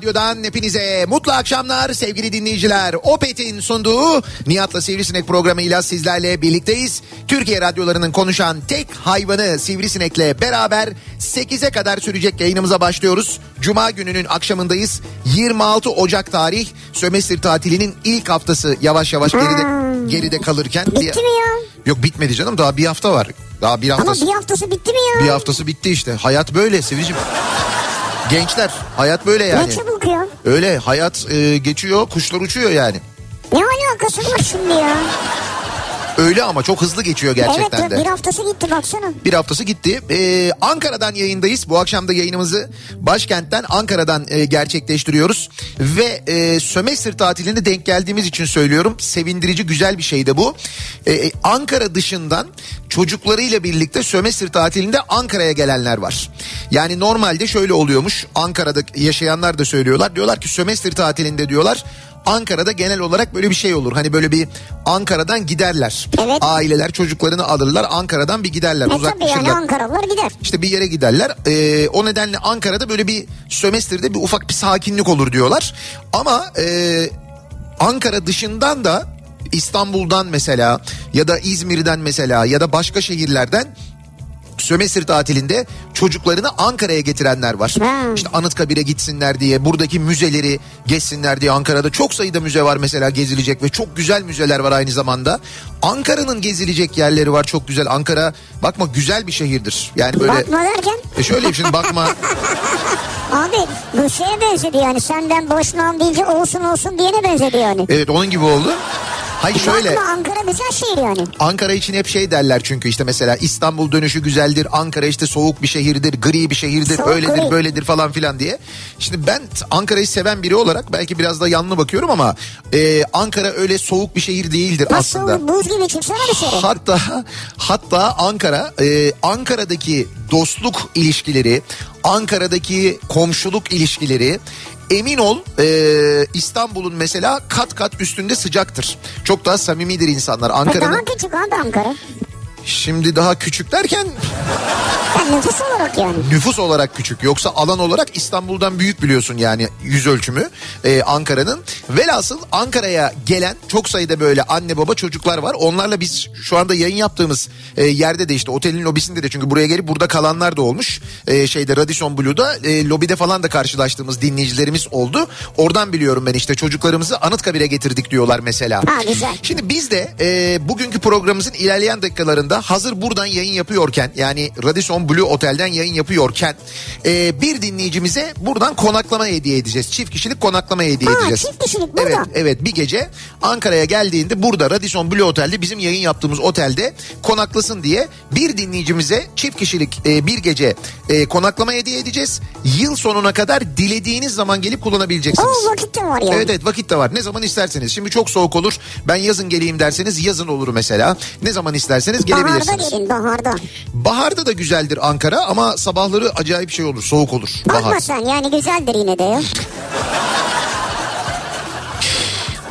radyodan hepinize mutlu akşamlar sevgili dinleyiciler. Opet'in sunduğu Nihat'la Sivrisinek programıyla sizlerle birlikteyiz. Türkiye radyolarının konuşan tek hayvanı Sivrisinek'le beraber 8'e kadar sürecek yayınımıza başlıyoruz. Cuma gününün akşamındayız. 26 Ocak tarih sömestr tatilinin ilk haftası yavaş yavaş geride geride kalırken. Bitti mi ya? Yok bitmedi canım daha bir hafta var. Daha bir Ama haftası. bir haftası bitti mi ya? Bir haftası bitti işte. Hayat böyle Sivicim. Gençler hayat böyle yani. Ne çabuk ya? Öyle hayat e, geçiyor kuşlar uçuyor yani. Ne alakası var şimdi ya? Öyle ama çok hızlı geçiyor gerçekten evet de. bir haftası gitti baksana. Bir haftası gitti. Ee, Ankara'dan yayındayız. Bu akşam da yayınımızı başkentten Ankara'dan e, gerçekleştiriyoruz. Ve e, sömestr tatiline denk geldiğimiz için söylüyorum. Sevindirici güzel bir şey de bu. Ee, Ankara dışından çocuklarıyla birlikte sömestr tatilinde Ankara'ya gelenler var. Yani normalde şöyle oluyormuş. Ankara'da yaşayanlar da söylüyorlar. Diyorlar ki sömestr tatilinde diyorlar. Ankara'da genel olarak böyle bir şey olur. Hani böyle bir Ankara'dan giderler. Evet. Aileler çocuklarını alırlar Ankara'dan bir giderler E tabii yani. Ankaralılar gider. İşte bir yere giderler. Ee, o nedenle Ankara'da böyle bir sömestrde bir ufak bir sakinlik olur diyorlar. Ama e, Ankara dışından da İstanbul'dan mesela ya da İzmir'den mesela ya da başka şehirlerden sömestr tatilinde çocuklarını Ankara'ya getirenler var. Ha. İşte Anıtkabir'e gitsinler diye buradaki müzeleri gezsinler diye Ankara'da çok sayıda müze var mesela gezilecek ve çok güzel müzeler var aynı zamanda. Ankara'nın gezilecek yerleri var çok güzel. Ankara bakma güzel bir şehirdir. Yani böyle Bakma derken e şöyle şimdi bakma abi bu şeye benzedi yani senden boşluğum deyince olsun olsun diyene benzedi yani. evet onun gibi oldu. Hayır şöyle Bakma Ankara güzel şehir yani. Ankara için hep şey derler çünkü işte mesela İstanbul dönüşü güzeldir. Ankara işte soğuk bir şehirdir, gri bir şehirdir, Soğuk, öyledir, gri. böyledir falan filan diye. Şimdi ben Ankara'yı seven biri olarak belki biraz da yanlı bakıyorum ama e, Ankara öyle soğuk bir şehir değildir Nasıl aslında. olur buz gibi çıksana dışarı. Hatta hatta Ankara e, Ankara'daki dostluk ilişkileri, Ankara'daki komşuluk ilişkileri emin ol e, İstanbul'un mesela kat kat üstünde sıcaktır. Çok daha samimidir insanlar. E Ankara'nın daha küçük abi Ankara. Şimdi daha küçük derken Yani nüfus olarak yani. nüfus olarak küçük yoksa alan olarak İstanbul'dan büyük biliyorsun yani yüz ölçümü e, Ankara'nın. Velhasıl Ankara'ya gelen çok sayıda böyle anne baba çocuklar var. Onlarla biz şu anda yayın yaptığımız e, yerde de işte otelin lobisinde de çünkü buraya gelip burada kalanlar da olmuş. E, şeyde Radisson Blue'da e, lobide falan da karşılaştığımız dinleyicilerimiz oldu. Oradan biliyorum ben işte çocuklarımızı Anıtkabir'e getirdik diyorlar mesela. Ha, güzel. Şimdi biz de e, bugünkü programımızın ilerleyen dakikalarında hazır buradan yayın yapıyorken yani Radisson Blue Otel'den yayın yapıyorken e, bir dinleyicimize buradan konaklama hediye edeceğiz. Çift kişilik konaklama hediye Ha, edeceğiz. çift kişilik burada. Evet, evet bir gece Ankara'ya geldiğinde burada Radisson Blue Otel'de bizim yayın yaptığımız otelde konaklasın diye bir dinleyicimize çift kişilik e, bir gece e, konaklama hediye edeceğiz. Yıl sonuna kadar dilediğiniz zaman gelip kullanabileceksiniz. O vakit de var yani. Evet evet vakit de var. Ne zaman isterseniz. Şimdi çok soğuk olur. Ben yazın geleyim derseniz yazın olur mesela. Ne zaman isterseniz Baharda gelebilirsiniz. gelin baharda. Baharda da güzeldir güzeldir Ankara ama sabahları acayip şey olur soğuk olur. Bakma Bahar. sen yani güzeldir yine de ya.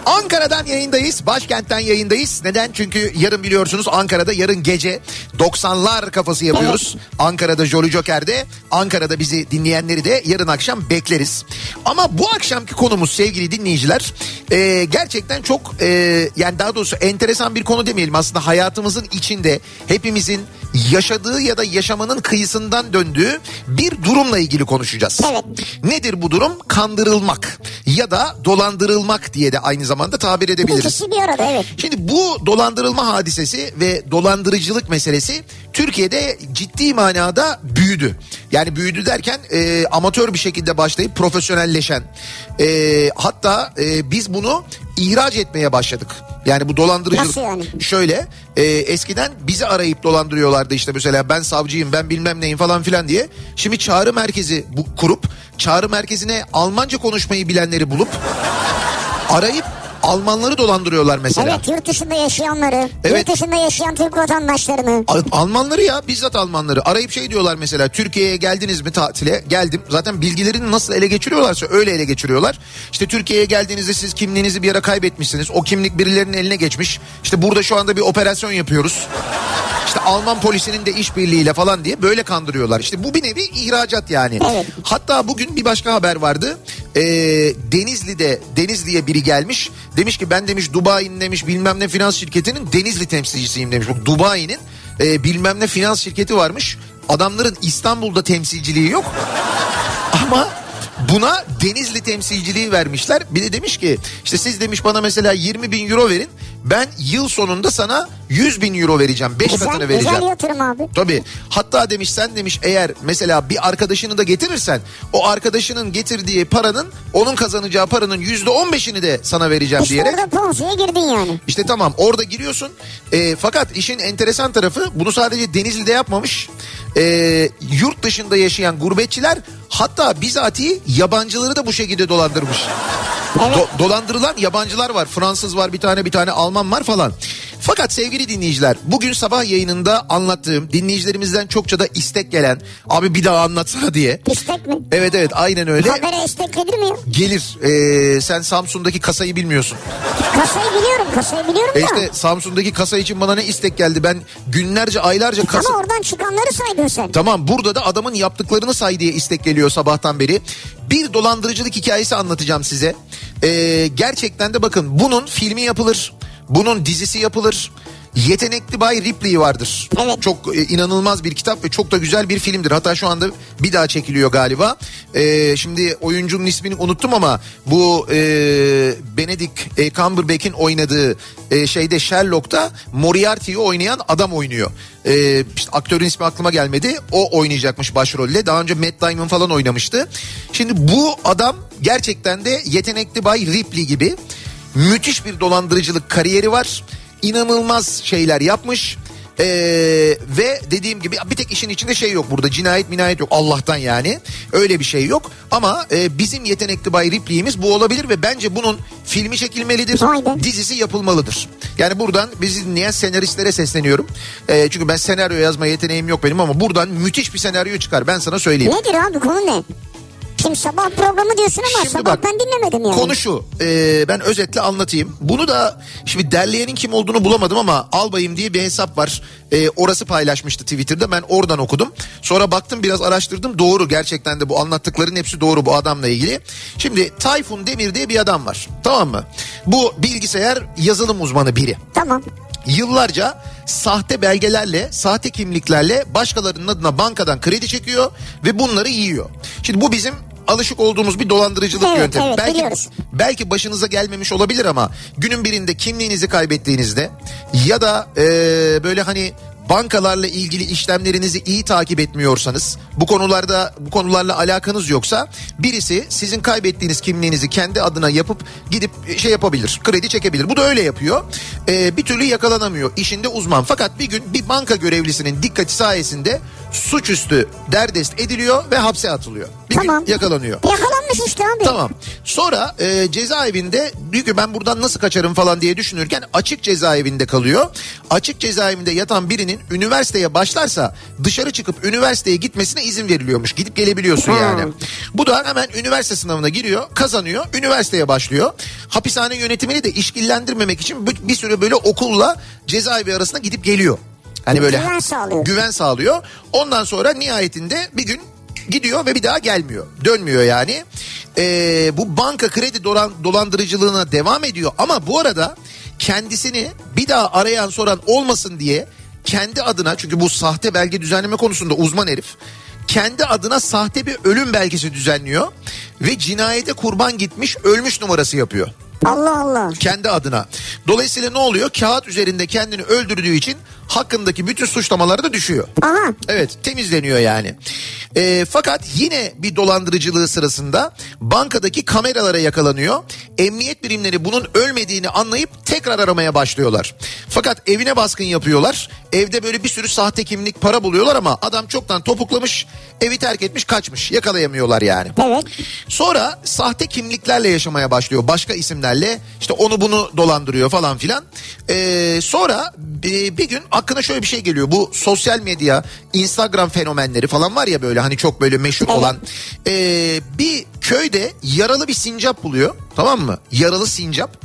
Ankara'dan yayındayız. Başkentten yayındayız. Neden? Çünkü yarın biliyorsunuz Ankara'da yarın gece 90'lar kafası yapıyoruz. Ankara'da Jolly Joker'de. Ankara'da bizi dinleyenleri de yarın akşam bekleriz. Ama bu akşamki konumuz sevgili dinleyiciler e, gerçekten çok e, yani daha doğrusu enteresan bir konu demeyelim. Aslında hayatımızın içinde hepimizin yaşadığı ya da yaşamanın kıyısından döndüğü bir durumla ilgili konuşacağız. Evet. Nedir bu durum? Kandırılmak ya da dolandırılmak diye de aynı zamanda tabir edebiliriz. İkisi bir arada evet. Şimdi bu dolandırılma hadisesi ve dolandırıcılık meselesi Türkiye'de ciddi manada büyüdü. Yani büyüdü derken e, amatör bir şekilde başlayıp profesyonelleşen. E, hatta e, biz bunu ihraç etmeye başladık. Yani bu dolandırıcılık Nasıl yani? şöyle e, eskiden bizi arayıp dolandırıyorlardı işte mesela ben savcıyım ben bilmem neyim falan filan diye. Şimdi çağrı merkezi bu, kurup çağrı merkezine Almanca konuşmayı bilenleri bulup arayıp Almanları dolandırıyorlar mesela. Evet yurt dışında yaşayanları, Evet. yurt dışında yaşayan Türk vatandaşlarını. Al- Almanları ya bizzat Almanları. Arayıp şey diyorlar mesela Türkiye'ye geldiniz mi tatile? Geldim. Zaten bilgilerini nasıl ele geçiriyorlarsa öyle ele geçiriyorlar. İşte Türkiye'ye geldiğinizde siz kimliğinizi bir ara kaybetmişsiniz. O kimlik birilerinin eline geçmiş. İşte burada şu anda bir operasyon yapıyoruz. İşte Alman polisinin de işbirliğiyle falan diye böyle kandırıyorlar. İşte bu bir nevi ihracat yani. Evet. hatta bugün bir başka haber vardı Ee, Denizli'de Denizli'ye biri gelmiş demiş ki ben demiş Dubai'nin demiş bilmem ne finans şirketinin Denizli temsilcisiyim demiş. Bak Dubai'nin e, bilmem ne finans şirketi varmış. Adamların İstanbul'da temsilciliği yok. Ama buna Denizli temsilciliği vermişler. Bir de demiş ki işte siz demiş bana mesela 20 bin euro verin. Ben yıl sonunda sana 100 bin euro vereceğim. 5 Güzel, katını vereceğim. güzel yatırım abi. Tabii. Hatta demiş sen demiş eğer mesela bir arkadaşını da getirirsen o arkadaşının getirdiği paranın onun kazanacağı paranın yüzde on beşini de sana vereceğim İşte diyerek. orada Ponzi'ye girdin yani. İşte tamam orada giriyorsun. E, fakat işin enteresan tarafı bunu sadece Denizli'de yapmamış. E, yurt dışında yaşayan gurbetçiler hatta bizatihi yabancıları da bu şekilde dolandırmış. Do- dolandırılan yabancılar var. Fransız var bir tane bir tane Alman var falan. Fakat sevgili dinleyiciler bugün sabah yayınında anlattığım dinleyicilerimizden çokça da istek gelen abi bir daha anlatsana diye. İstek mi? Evet evet aynen öyle. Habere istek gelir mi? Gelir. Ee, sen Samsun'daki kasayı bilmiyorsun. Kasayı biliyorum kasayı biliyorum E da. işte Samsun'daki kasa için bana ne istek geldi. Ben günlerce aylarca kasa... Ama oradan çıkanları saydın sen. Tamam burada da adamın yaptıklarını say diye istek geliyor sabahtan beri. Bir dolandırıcılık hikayesi anlatacağım size. Ee, gerçekten de bakın bunun filmi yapılır. Bunun dizisi yapılır. Yetenekli Bay Ripley vardır. Evet. Çok e, inanılmaz bir kitap ve çok da güzel bir filmdir. Hatta şu anda bir daha çekiliyor galiba. Ee, şimdi oyuncunun ismini unuttum ama bu e, Benedict e, Cumberbatch'in oynadığı e, şeyde Sherlock'ta Moriarty'yi oynayan adam oynuyor. E, işte aktörün ismi aklıma gelmedi. O oynayacakmış başrolle. Daha önce Matt Damon falan oynamıştı. Şimdi bu adam gerçekten de yetenekli Bay Ripley gibi müthiş bir dolandırıcılık kariyeri var. İnanılmaz şeyler yapmış. Ee, ve dediğim gibi bir tek işin içinde şey yok burada cinayet minayet yok Allah'tan yani öyle bir şey yok ama e, bizim yetenekli Bay Ripley'imiz bu olabilir ve bence bunun filmi çekilmelidir be. dizisi yapılmalıdır yani buradan bizi dinleyen senaristlere sesleniyorum Ee, çünkü ben senaryo yazma yeteneğim yok benim ama buradan müthiş bir senaryo çıkar ben sana söyleyeyim. Nedir abi konu ne? Şimdi sabah programı diyorsun ama Şimdi sabah bak, ben dinlemedim yani. Konu şu e, ben özetle anlatayım. Bunu da şimdi derleyenin kim olduğunu bulamadım ama Albayım diye bir hesap var. E, orası paylaşmıştı Twitter'da ben oradan okudum. Sonra baktım biraz araştırdım doğru gerçekten de bu anlattıkların hepsi doğru bu adamla ilgili. Şimdi Tayfun Demir diye bir adam var tamam mı? Bu bilgisayar yazılım uzmanı biri Tamam. yıllarca sahte belgelerle, sahte kimliklerle başkalarının adına bankadan kredi çekiyor ve bunları yiyor. Şimdi bu bizim alışık olduğumuz bir dolandırıcılık Evet, yöntemi. evet, belki biliyoruz. belki başınıza gelmemiş olabilir ama günün birinde kimliğinizi kaybettiğinizde ya da e, böyle hani bankalarla ilgili işlemlerinizi iyi takip etmiyorsanız bu konularda bu konularla alakanız yoksa birisi sizin kaybettiğiniz kimliğinizi kendi adına yapıp gidip şey yapabilir kredi çekebilir bu da öyle yapıyor Ee, bir türlü yakalanamıyor işinde uzman fakat bir gün bir banka görevlisinin dikkati sayesinde suçüstü derdest ediliyor ve hapse atılıyor. Bir Tamam. gün yakalanıyor. Yakalanmış işte abi. Tamam. Sonra e, cezaevinde diyor ki ben buradan nasıl kaçarım falan diye düşünürken açık cezaevinde kalıyor. Açık cezaevinde yatan birinin üniversiteye başlarsa dışarı çıkıp üniversiteye gitmesine izin veriliyormuş. Gidip gelebiliyorsun Ha. yani. Bu da hemen üniversite sınavına giriyor, kazanıyor, üniversiteye başlıyor. Hapishane yönetimini de işkillendirmemek için bir, bir süre böyle okulla cezaevi arasında gidip geliyor. Hani böyle Güven sağlıyor. güven sağlıyor. Ondan sonra nihayetinde bir gün gidiyor ve bir daha gelmiyor. Dönmüyor yani. Ee, bu banka kredi dolan, dolandırıcılığına devam ediyor ama bu arada kendisini bir daha arayan soran olmasın diye kendi adına çünkü bu sahte belge düzenleme konusunda uzman herif kendi adına sahte bir ölüm belgesi düzenliyor ve cinayete kurban gitmiş ölmüş numarası yapıyor Allah Allah. kendi adına. Dolayısıyla ne oluyor? Kağıt üzerinde kendini öldürdüğü için hakkındaki bütün suçlamaları da düşüyor. Aha. Evet temizleniyor yani. Ee, fakat yine bir dolandırıcılığı sırasında bankadaki kameralara yakalanıyor. Emniyet birimleri bunun ölmediğini anlayıp tekrar aramaya başlıyorlar. Fakat evine baskın yapıyorlar. Evde böyle bir sürü sahte kimlik para buluyorlar ama adam çoktan topuklamış evi terk etmiş kaçmış yakalayamıyorlar yani. Evet. Sonra sahte kimliklerle yaşamaya başlıyor. Başka isimlerle işte onu bunu dolandırıyor falan filan. Ee, sonra e, bir gün aklına şöyle bir şey geliyor. Bu sosyal medya, Instagram fenomenleri falan var ya böyle hani çok böyle meşhur Evet. olan. Ee, bir köyde yaralı bir sincap buluyor. Tamam mı? Yaralı sincap.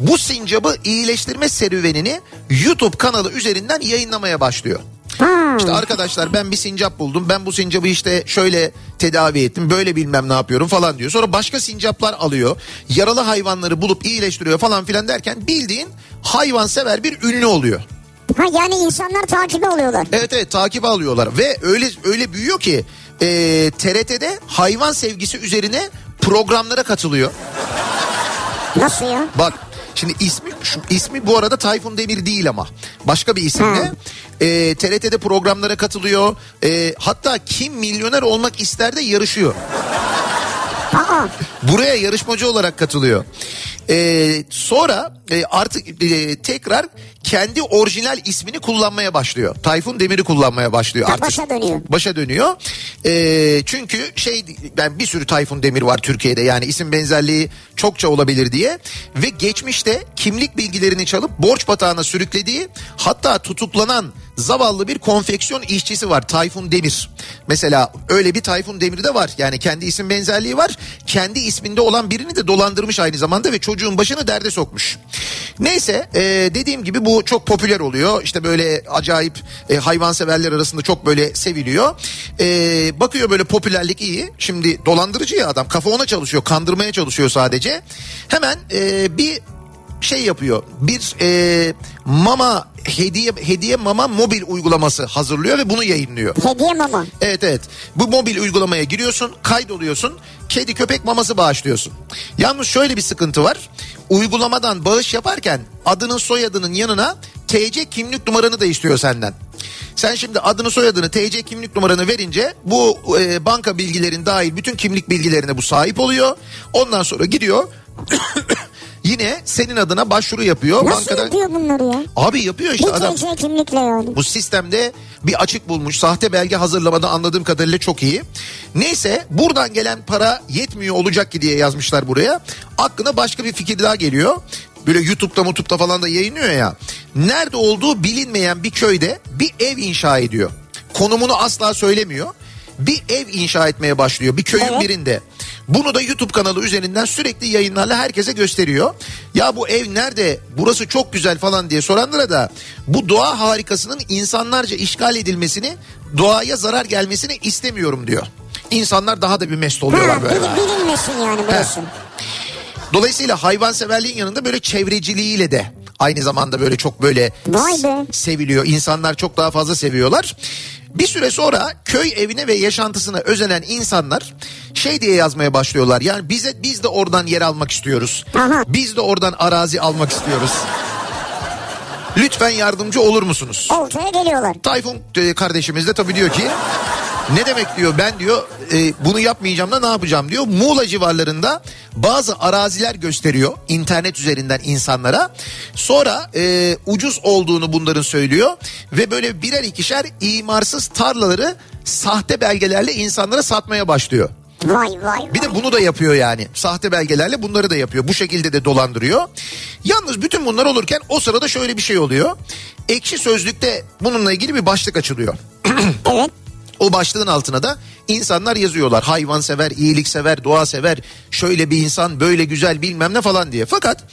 Bu sincabı iyileştirme serüvenini YouTube kanalı üzerinden yayınlamaya başlıyor. Ha. İşte arkadaşlar ben bir sincap buldum. Ben bu sincabı işte şöyle tedavi ettim. Böyle bilmem ne yapıyorum falan diyor. Sonra başka sincaplar alıyor. Yaralı hayvanları bulup iyileştiriyor falan filan derken bildiğin hayvansever bir ünlü oluyor. Ha yani insanlar takibe oluyorlar. Evet evet takip alıyorlar ve öyle öyle büyüyor ki e, TRT'de hayvan sevgisi üzerine programlara katılıyor. Nasıl ya? Bak şimdi ismi şu, ismi bu arada Tayfun Demir değil ama başka bir isimle. E, TRT'de programlara katılıyor. E, hatta kim milyoner olmak ister de yarışıyor. Aa. Buraya yarışmacı olarak katılıyor. E, sonra e, artık e, tekrar kendi orijinal ismini kullanmaya başlıyor. Tayfun Demir'i kullanmaya başlıyor artık. başa dönüyor. Başa dönüyor. E, çünkü şey ben bir sürü Tayfun Demir var Türkiye'de yani isim benzerliği çokça olabilir diye ve geçmişte kimlik bilgilerini çalıp borç batağına sürüklediği hatta tutuklanan zavallı bir konfeksiyon işçisi var Tayfun Demir. Mesela öyle bir Tayfun Demir de var. Yani kendi isim benzerliği var. Kendi isminde olan birini de dolandırmış aynı zamanda ve çocuğun başını derde sokmuş. Neyse e, dediğim gibi bu çok popüler oluyor. İşte böyle acayip e, hayvanseverler arasında çok böyle seviliyor. E, bakıyor böyle popülerlik iyi. Şimdi dolandırıcı ya adam kafa ona çalışıyor kandırmaya çalışıyor sadece. Hemen e, bir şey yapıyor. Bir e, mama hediye hediye mama mobil uygulaması hazırlıyor ve bunu yayınlıyor. Hediye mama. Evet evet. Bu mobil uygulamaya giriyorsun, kaydoluyorsun. Kedi köpek maması bağışlıyorsun. Yalnız şöyle bir sıkıntı var. Uygulamadan bağış yaparken adının soyadının yanına TC kimlik numaranı da istiyor senden. Sen şimdi adını soyadını TC kimlik numaranı verince bu e, banka bilgilerin dahil bütün kimlik bilgilerine bu sahip oluyor. Ondan sonra gidiyor yine senin adına başvuru yapıyor. Nasıl Bankadan... yapıyor bunları ya? Abi yapıyor işte Bir adam. TC kimlikle yani. Bu sistemde bir açık bulmuş. Sahte belge hazırlamada anladığım kadarıyla çok iyi. Neyse buradan gelen para yetmiyor olacak ki diye yazmışlar buraya. Aklına başka bir fikir daha geliyor. Böyle YouTube'da YouTube'da falan da yayınlıyor ya. Nerede olduğu bilinmeyen bir köyde bir ev inşa ediyor. Konumunu asla söylemiyor. Bir ev inşa etmeye başlıyor bir köyün Evet. birinde. Bunu da YouTube kanalı üzerinden sürekli yayınlarla herkese gösteriyor. Ya bu ev nerede? Burası çok güzel falan diye soranlara da bu doğa harikasının insanlarca işgal edilmesini, doğaya zarar gelmesini istemiyorum diyor. İnsanlar daha da bir mest oluyorlar Ha, böyle. bil- bilinmesin yani burası. Dolayısıyla hayvanseverliğin yanında böyle çevreciliğiyle de aynı zamanda böyle çok böyle seviliyor. İnsanlar çok daha fazla seviyorlar. Bir süre sonra köy evine ve yaşantısına özenen insanlar şey diye yazmaya başlıyorlar. Yani bize biz de oradan yer almak istiyoruz. Aha. Biz de oradan arazi almak istiyoruz. Lütfen yardımcı olur musunuz? Oltaya geliyorlar. Tayfun e, kardeşimiz de tabii diyor ki ne demek diyor ben diyor e, bunu yapmayacağım da ne yapacağım diyor. Muğla civarlarında bazı araziler gösteriyor internet üzerinden insanlara. Sonra e, ucuz olduğunu bunların söylüyor ve böyle birer ikişer imarsız tarlaları sahte belgelerle insanlara satmaya başlıyor. Vay vay. Bir de bunu da yapıyor yani. Sahte belgelerle bunları da yapıyor. Bu şekilde de dolandırıyor. Yalnız bütün bunlar olurken o sırada şöyle bir şey oluyor. Ekşi Sözlük'te bununla ilgili bir başlık açılıyor. Evet. O başlığın altına da insanlar yazıyorlar. Hayvansever, iyiliksever, doğasever, şöyle bir insan, böyle güzel bilmem ne falan diye. Fakat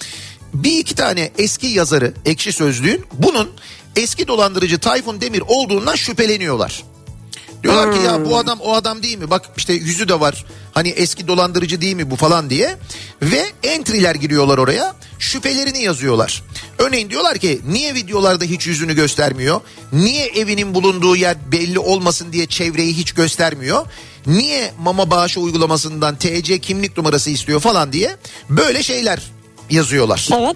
bir iki tane eski yazarı Ekşi Sözlüğün bunun eski dolandırıcı Tayfun Demir olduğundan şüpheleniyorlar. Diyorlar ki ya bu adam o adam değil mi? Bak işte yüzü de var. Hani eski dolandırıcı değil mi bu falan diye. Ve entry'ler giriyorlar oraya. Şüphelerini yazıyorlar. Örneğin diyorlar ki niye videolarda hiç yüzünü göstermiyor? Niye evinin bulunduğu yer belli olmasın diye çevreyi hiç göstermiyor? Niye mama bağışı uygulamasından TC kimlik numarası istiyor falan diye böyle şeyler yazıyorlar. Evet.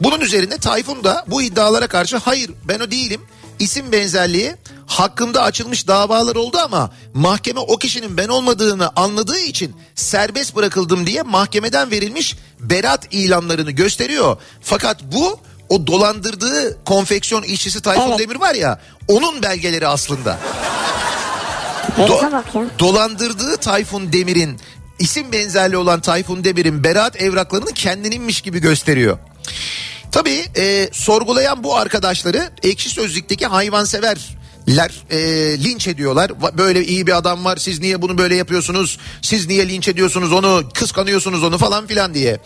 Bunun üzerine Tayfun da bu iddialara karşı hayır ben o değilim. İsim benzerliği hakkımda açılmış davalar oldu ama mahkeme o kişinin ben olmadığını anladığı için serbest bırakıldım diye mahkemeden verilmiş berat ilanlarını gösteriyor. Fakat bu o dolandırdığı konfeksiyon işçisi Tayfun Evet. Demir var ya onun belgeleri aslında. Ya. Dolandırdığı Tayfun Demir'in isim benzerliği olan Tayfun Demir'in beraat evraklarını kendininmiş gibi gösteriyor. Tabii e, sorgulayan bu arkadaşları ekşi sözlükteki hayvanseverler e, linç ediyorlar. Böyle iyi bir adam var siz niye bunu böyle yapıyorsunuz? Siz niye linç ediyorsunuz onu kıskanıyorsunuz onu falan filan diye.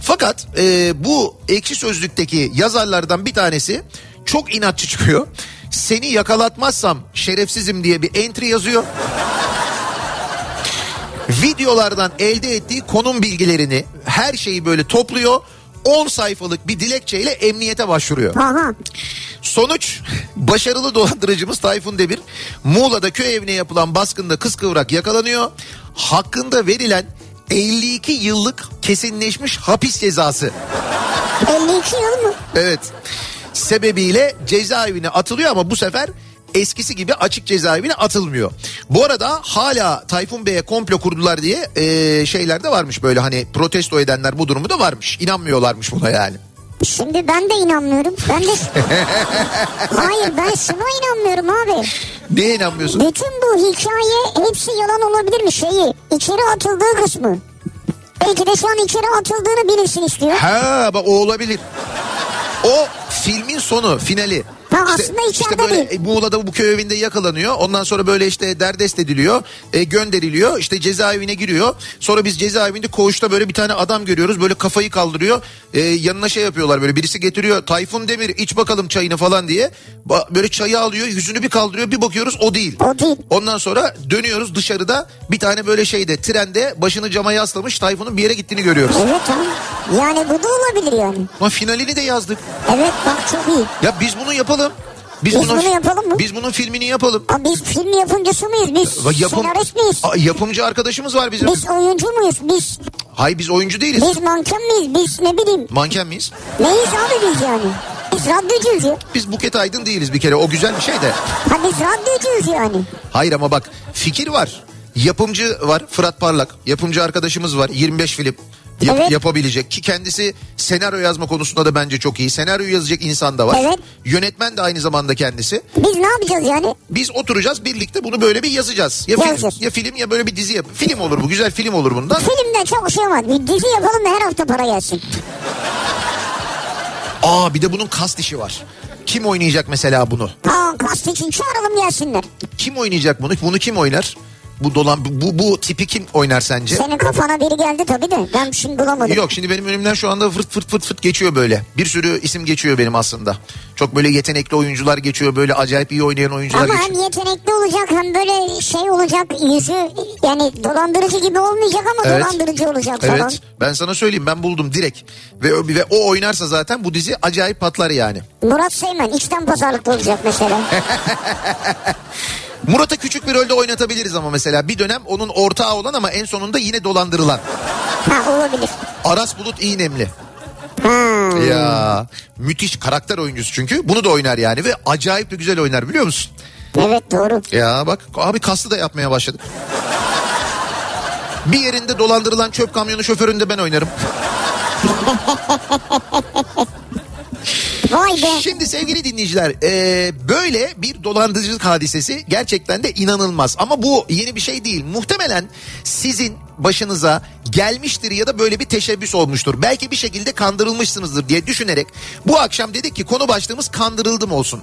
Fakat e, bu ekşi sözlükteki yazarlardan bir tanesi çok inatçı çıkıyor. Seni yakalatmazsam şerefsizim diye bir entry yazıyor videolardan elde ettiği konum bilgilerini her şeyi böyle topluyor. 10 sayfalık bir dilekçeyle emniyete başvuruyor. Aha. Sonuç başarılı dolandırıcımız Tayfun Demir Muğla'da köy evine yapılan baskında kıskıvrak yakalanıyor. Hakkında verilen 52 yıllık kesinleşmiş hapis cezası. 52 yıl mı? Evet. Sebebiyle cezaevine atılıyor ama bu sefer eskisi gibi açık cezaevine atılmıyor. Bu arada hala Tayfun Bey'e komplo kurdular diye e, şeyler de varmış böyle hani protesto edenler bu durumu da varmış. İnanmıyorlarmış buna yani. Şimdi ben de inanmıyorum. Ben de... Hayır ben şuna inanmıyorum abi. Neye inanmıyorsun? Bütün bu hikaye hepsi yalan olabilir mi şeyi? İçeri atıldığı kısmı. Belki de şu an içeri atıldığını bilinsin istiyor. Ha bak o olabilir. O filmin sonu, finali. Ha, aslında içeride böyle değil. e, Muğla'da bu köy evinde yakalanıyor. Ondan sonra böyle işte derdest ediliyor. e, gönderiliyor. İşte cezaevine giriyor. Sonra biz cezaevinde koğuşta böyle bir tane adam görüyoruz. Böyle kafayı kaldırıyor. E, yanına şey yapıyorlar böyle birisi getiriyor. Tayfun Demir iç bakalım çayını falan diye. Ba- Böyle çayı alıyor yüzünü bir kaldırıyor. Bir bakıyoruz o değil. O değil. Ondan sonra dönüyoruz dışarıda bir tane böyle şeyde trende başını cama yaslamış Tayfun'un bir yere gittiğini görüyoruz. Evet tamam. Yani bu da olabilir yani. Ama finalini de yazdık. Evet bak çok iyi. Ya biz bunu yapalım. Biz, Biz bunu yapalım mı? Biz bunun filmini yapalım. Abi biz film yapımcısı mıyız? Biz Yapım, senarist miyiz? Aa, yapımcı arkadaşımız var bizim. Biz oyuncu muyuz? Biz Hayır biz oyuncu değiliz. biz manken miyiz? Biz ne bileyim. Manken miyiz? Neyiz abi biz yani? Biz radyocuyuz ya. Biz Buket Aydın değiliz bir kere. O güzel bir şey de. Ha biz radyocuyuz yani. Hayır ama bak fikir var. Yapımcı var Fırat Parlak. Yapımcı arkadaşımız var 25 film. Yap- Evet. yapabilecek ki kendisi senaryo yazma konusunda da bence çok iyi. Senaryo yazacak insan da var. Evet. Yönetmen de aynı zamanda kendisi. Biz ne yapacağız yani? Biz oturacağız birlikte bunu böyle bir yazacağız. Ya film, Yazacağız. ya film ya böyle bir dizi yap. Film olur bu güzel film olur bundan. Filmde çok şey var. Bir dizi yapalım da her hafta para gelsin. Aa bir de bunun kast işi var. Kim oynayacak mesela bunu? Aa kast için çağıralım gelsinler. Kim oynayacak bunu? Bunu kim oynar? Bu dolan bu bu tipi kim oynar sence? Senin kafana biri geldi tabii de ben şimdi bulamadım. Yok şimdi benim önümden şu anda fırt fırt fırt fırt geçiyor böyle. Bir sürü isim geçiyor benim aslında. Çok böyle yetenekli oyuncular geçiyor. Böyle acayip iyi oynayan oyuncular Ama geçiyor. hem yetenekli olacak hem böyle şey olacak yüzü yani dolandırıcı gibi olmayacak ama Evet. dolandırıcı olacak falan. Evet ben sana söyleyeyim ben buldum direkt. Ve, ve o oynarsa zaten bu dizi acayip patlar yani. Murat Seymen içten pazarlıklı olacak mesela. Murat'ı küçük bir rolde oynatabiliriz ama mesela bir dönem onun ortağı olan ama en sonunda yine dolandırılan. ha olabilir. Aras Bulut İğnemli. Ha. Ya müthiş karakter oyuncusu çünkü. Bunu da oynar yani ve acayip de güzel oynar biliyor musun? Evet doğru. Ya bak abi kastı da yapmaya başladık. Bir yerinde dolandırılan çöp kamyonu şoföründe ben oynarım. Vay be. Şimdi sevgili dinleyiciler e, böyle bir dolandırıcılık hadisesi gerçekten de inanılmaz. Ama bu yeni bir şey değil. Muhtemelen sizin başınıza gelmiştir ya da böyle bir teşebbüs olmuştur. Belki bir şekilde kandırılmışsınızdır diye düşünerek bu akşam dedik ki konu başlığımız kandırıldım olsun.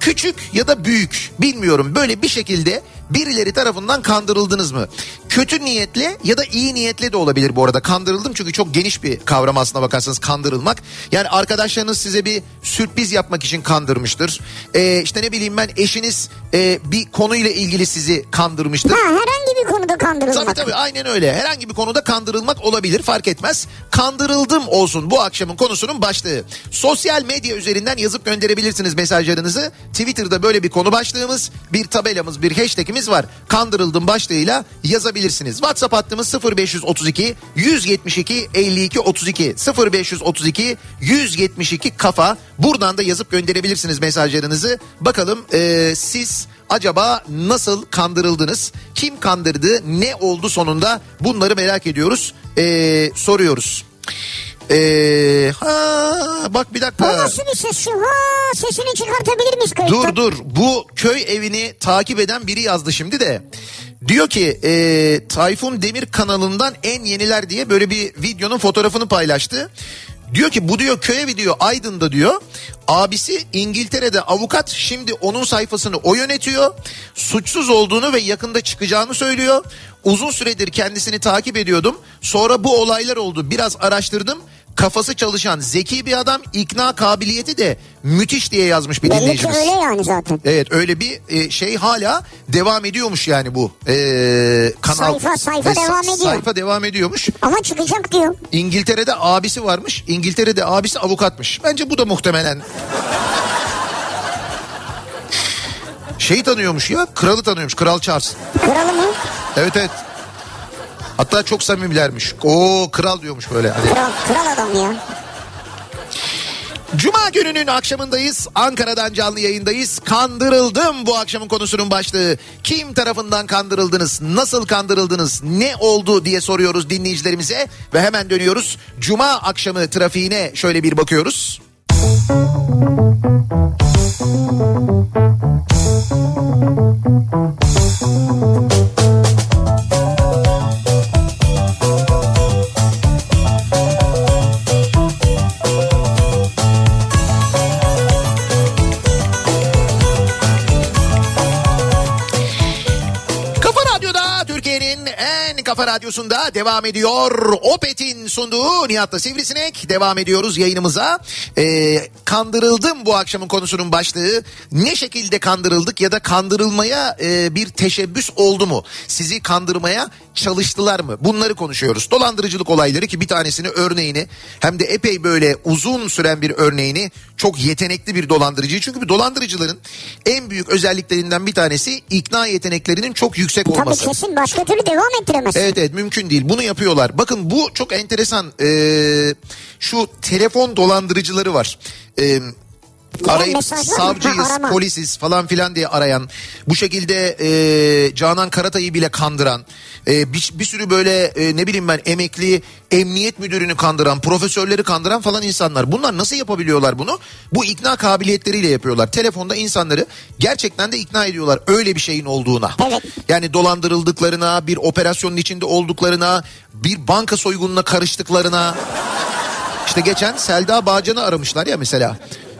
Küçük ya da büyük bilmiyorum böyle bir şekilde birileri tarafından kandırıldınız mı? Kötü niyetle ya da iyi niyetle de olabilir bu arada. Kandırıldım çünkü çok geniş bir kavram aslına bakarsanız kandırılmak. Yani arkadaşlarınız size bir sürpriz yapmak için kandırmıştır. Ee, işte ne bileyim ben eşiniz e, bir konuyla ilgili sizi kandırmıştır. Ha bir konuda kandırılmak. Tabii tabii aynen öyle. Herhangi bir konuda kandırılmak olabilir fark etmez. Kandırıldım olsun bu akşamın konusunun başlığı. Sosyal medya üzerinden yazıp gönderebilirsiniz mesajlarınızı. Twitter'da böyle bir konu başlığımız, bir tabelamız, bir hashtagimiz var. Kandırıldım başlığıyla yazabilirsiniz. WhatsApp hattımız 0532 172 52 32 0532 172 kafa. Buradan da yazıp gönderebilirsiniz mesajlarınızı. Bakalım e, siz acaba nasıl kandırıldınız? Kim kandırdı? Ne oldu sonunda? Bunları merak ediyoruz. Ee, soruyoruz. Ee, ha, bak bir dakika. nasıl bir ses şu? Ha sesini çıkartabilir miyiz kayıtta? Dur dur bu köy evini takip eden biri yazdı şimdi de. Diyor ki e, Tayfun Demir kanalından en yeniler diye böyle bir videonun fotoğrafını paylaştı. Diyor ki bu diyor köy evi diyor Aydın'da diyor. Abisi İngiltere'de avukat şimdi onun sayfasını o yönetiyor. Suçsuz olduğunu ve yakında çıkacağını söylüyor. Uzun süredir kendisini takip ediyordum. Sonra bu olaylar oldu biraz araştırdım. Kafası çalışan zeki bir adam ikna kabiliyeti de müthiş diye yazmış bir Belli dinleyicimiz. öyle yani zaten. Evet öyle bir e, şey hala devam ediyormuş yani bu e, kanal. Sayfa, sayfa devam ediyor. Sayfa devam ediyormuş. Ama çıkacak diyor. İngiltere'de abisi varmış. İngiltere'de abisi avukatmış. Bence bu da muhtemelen. Şeyi tanıyormuş ya kralı tanıyormuş Kral Charles. Kralı mı? Evet evet. Hatta çok samimilermiş. O kral diyormuş böyle. Hani. Kral, kral adam ya. Cuma gününün akşamındayız. Ankara'dan canlı yayındayız. Kandırıldım bu akşamın konusunun başlığı. Kim tarafından kandırıldınız? Nasıl kandırıldınız? Ne oldu diye soruyoruz dinleyicilerimize. Ve hemen dönüyoruz. Cuma akşamı trafiğine şöyle bir bakıyoruz. Kafa radyosunda devam ediyor. Opet'in sunduğu Nihat'la Sivrisinek. Devam ediyoruz yayınımıza. Ee, kandırıldım bu akşamın konusunun başlığı. Ne şekilde kandırıldık ya da kandırılmaya e, bir teşebbüs oldu mu? Sizi kandırmaya çalıştılar mı? Bunları konuşuyoruz. Dolandırıcılık olayları ki bir tanesini örneğini hem de epey böyle uzun süren bir örneğini çok yetenekli bir dolandırıcı. Çünkü bir dolandırıcıların en büyük özelliklerinden bir tanesi ikna yeteneklerinin çok yüksek Tabii olması. kesin başka türlü devam ettiremezsin. Evet evet mümkün değil. Bunu yapıyorlar. Bakın bu çok enteresan. Ee, şu telefon dolandırıcıları var. Ee, arayıp savcıyız, arama. polisiz falan filan diye arayan, bu şekilde e, Canan Karatay'ı bile kandıran, e, bir, bir sürü böyle e, ne bileyim ben emekli emniyet müdürünü kandıran, profesörleri kandıran falan insanlar. Bunlar nasıl yapabiliyorlar bunu? Bu ikna kabiliyetleriyle yapıyorlar. Telefonda insanları gerçekten de ikna ediyorlar öyle bir şeyin olduğuna. Evet. Yani dolandırıldıklarına, bir operasyonun içinde olduklarına, bir banka soygununa karıştıklarına. İşte geçen Selda Bağcan'ı aramışlar ya mesela.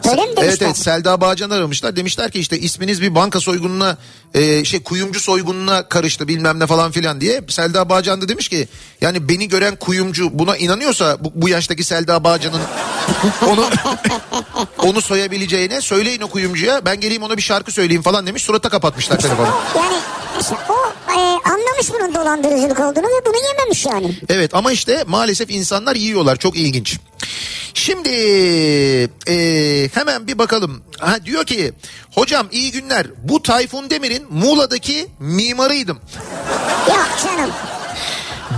Öyle mi Evet demişler? evet Selda Bağcan'ı aramışlar. Demişler ki işte isminiz bir banka soygununa e, şey kuyumcu soygununa karıştı bilmem ne falan filan diye. Selda Bağcan da demiş ki yani beni gören kuyumcu buna inanıyorsa bu, bu yaştaki Selda Bağcan'ın onu onu soyabileceğine söyleyin o kuyumcuya ben geleyim ona bir şarkı söyleyeyim falan demiş. Surata kapatmışlar telefonu. Yani mesela o e, anlamış bunun dolandırıcılık olduğunu ve bunu yememiş yani. Evet ama işte maalesef insanlar yiyorlar çok ilginç. Şimdi e, hemen bir bakalım. Ha, diyor ki hocam iyi günler bu Tayfun Demir'in Muğla'daki mimarıydım. Yok canım.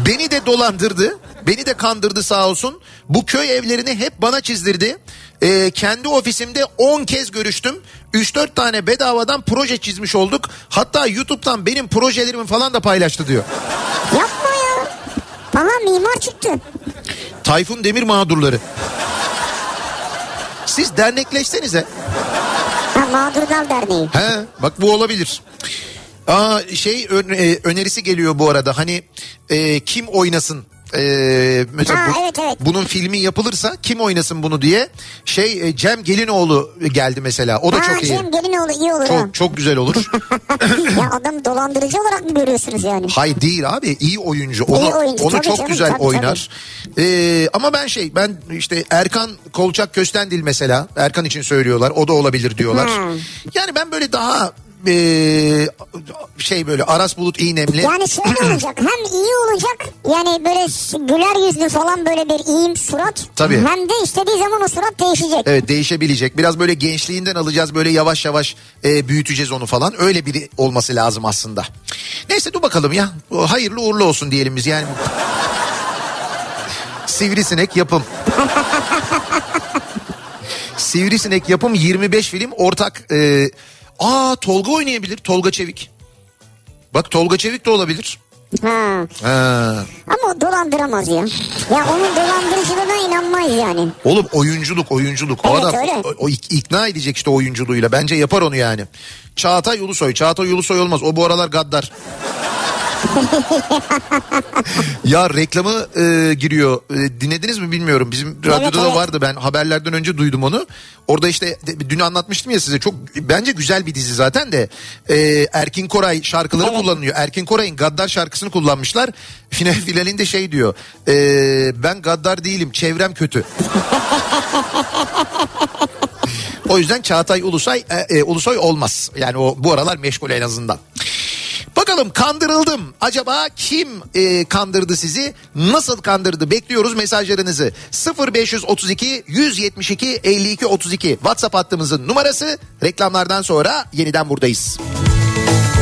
Beni de dolandırdı. Beni de kandırdı sağ olsun. Bu köy evlerini hep bana çizdirdi. Ee, kendi ofisimde 10 kez görüştüm. 3-4 tane bedavadan proje çizmiş olduk. Hatta YouTube'dan benim projelerimi falan da paylaştı diyor. Yapma ya. Bana mimar çıktı. Tayfun Demir mağdurları. Siz dernekleşsenize. Ha, Mağdurlar Derneği. He bak bu olabilir. Aa şey e, önerisi geliyor bu arada hani e, kim oynasın e, mesela Ha, bu- evet, evet. bunun filmi yapılırsa kim oynasın bunu diye şey e, Cem Gelinoğlu geldi mesela o da Ha çok iyi. Cem Gelinoğlu iyi olur. Çok çok güzel olur. ya adam dolandırıcı olarak mı görüyorsunuz yani? Hay değil abi iyi oyuncu. Onu, İyi oyuncu, onu tabii çok canım, güzel tabii, oynar. Ee, ama ben şey ben işte Erkan Kolçak Köstendil mesela Erkan için söylüyorlar. O da olabilir diyorlar. Hmm. Yani ben böyle daha ee, şey böyle Aras Bulut İğnemli. Yani şöyle olacak hem iyi olacak yani böyle güler yüzlü falan böyle bir iyiyim surat. Tabii. Hem de istediği zaman o surat değişecek. Evet değişebilecek. Biraz böyle gençliğinden alacağız böyle yavaş yavaş e, büyüteceğiz onu falan. Öyle biri olması lazım aslında. Neyse dur bakalım ya. Hayırlı uğurlu olsun diyelim biz yani. Sivrisinek yapım. Sivrisinek yapım 25 film ortak. E, aa Tolga oynayabilir. Tolga Çevik. Bak Tolga Çevik de olabilir. Ha. Ha. Ama o dolandıramaz ya. Ya onun dolandırıcılığına inanmayız yani. Oğlum oyunculuk oyunculuk. o Evet, adam öyle. o, o ik- ikna edecek işte oyunculuğuyla. Bence yapar onu yani. Çağatay Ulusoy. Çağatay Ulusoy olmaz. O bu aralar gaddar. ya reklamı e, giriyor. E, dinlediniz mi bilmiyorum. Bizim radyoda da evet. vardı. Ben haberlerden önce duydum onu. Orada işte dün anlatmıştım ya size. Çok bence güzel bir dizi zaten de. E, Erkin Koray şarkıları Evet. kullanılıyor. Erkin Koray'ın Gaddar şarkısını kullanmışlar. Final finalinde şey diyor. E, ben gaddar değilim. Çevrem kötü. O yüzden Çağatay Ulusay e, e, Ulusoy olmaz. Yani o bu aralar meşgul en azından. Bakalım kandırıldım. Acaba kim e, kandırdı sizi? Nasıl kandırdı? Bekliyoruz mesajlarınızı. 0532 172 52 32 WhatsApp hattımızın numarası. Reklamlardan sonra yeniden buradayız. Kafa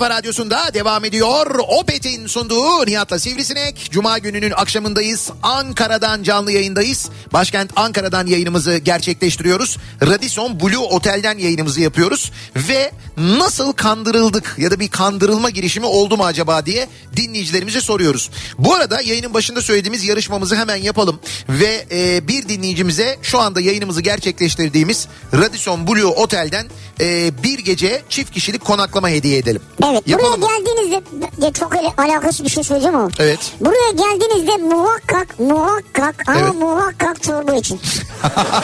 kafa radyosunda devam ediyor. Opet'in sunduğu Nihat'la Sivrisinek. Cuma gününün akşamındayız. Ankara'dan canlı yayındayız. Başkent Ankara'dan yayınımızı gerçekleştiriyoruz. Radisson Blue Otel'den yayınımızı yapıyoruz. Ve nasıl kandırıldık ya da bir kandırılma girişimi oldu mu acaba diye dinleyicilerimize soruyoruz. Bu arada yayının başında söylediğimiz yarışmamızı hemen yapalım. Ve e, bir dinleyicimize şu anda yayınımızı gerçekleştirdiğimiz Radisson Blue Otel'den e, bir gece çift kişilik konaklama hediye edelim. Evet Yapalım mı? buraya geldiğinizde ya çok alakasız bir şey söyleyeceğim ama. Evet. Buraya geldiğinizde muhakkak muhakkak ama Evet. muhakkak çorba için.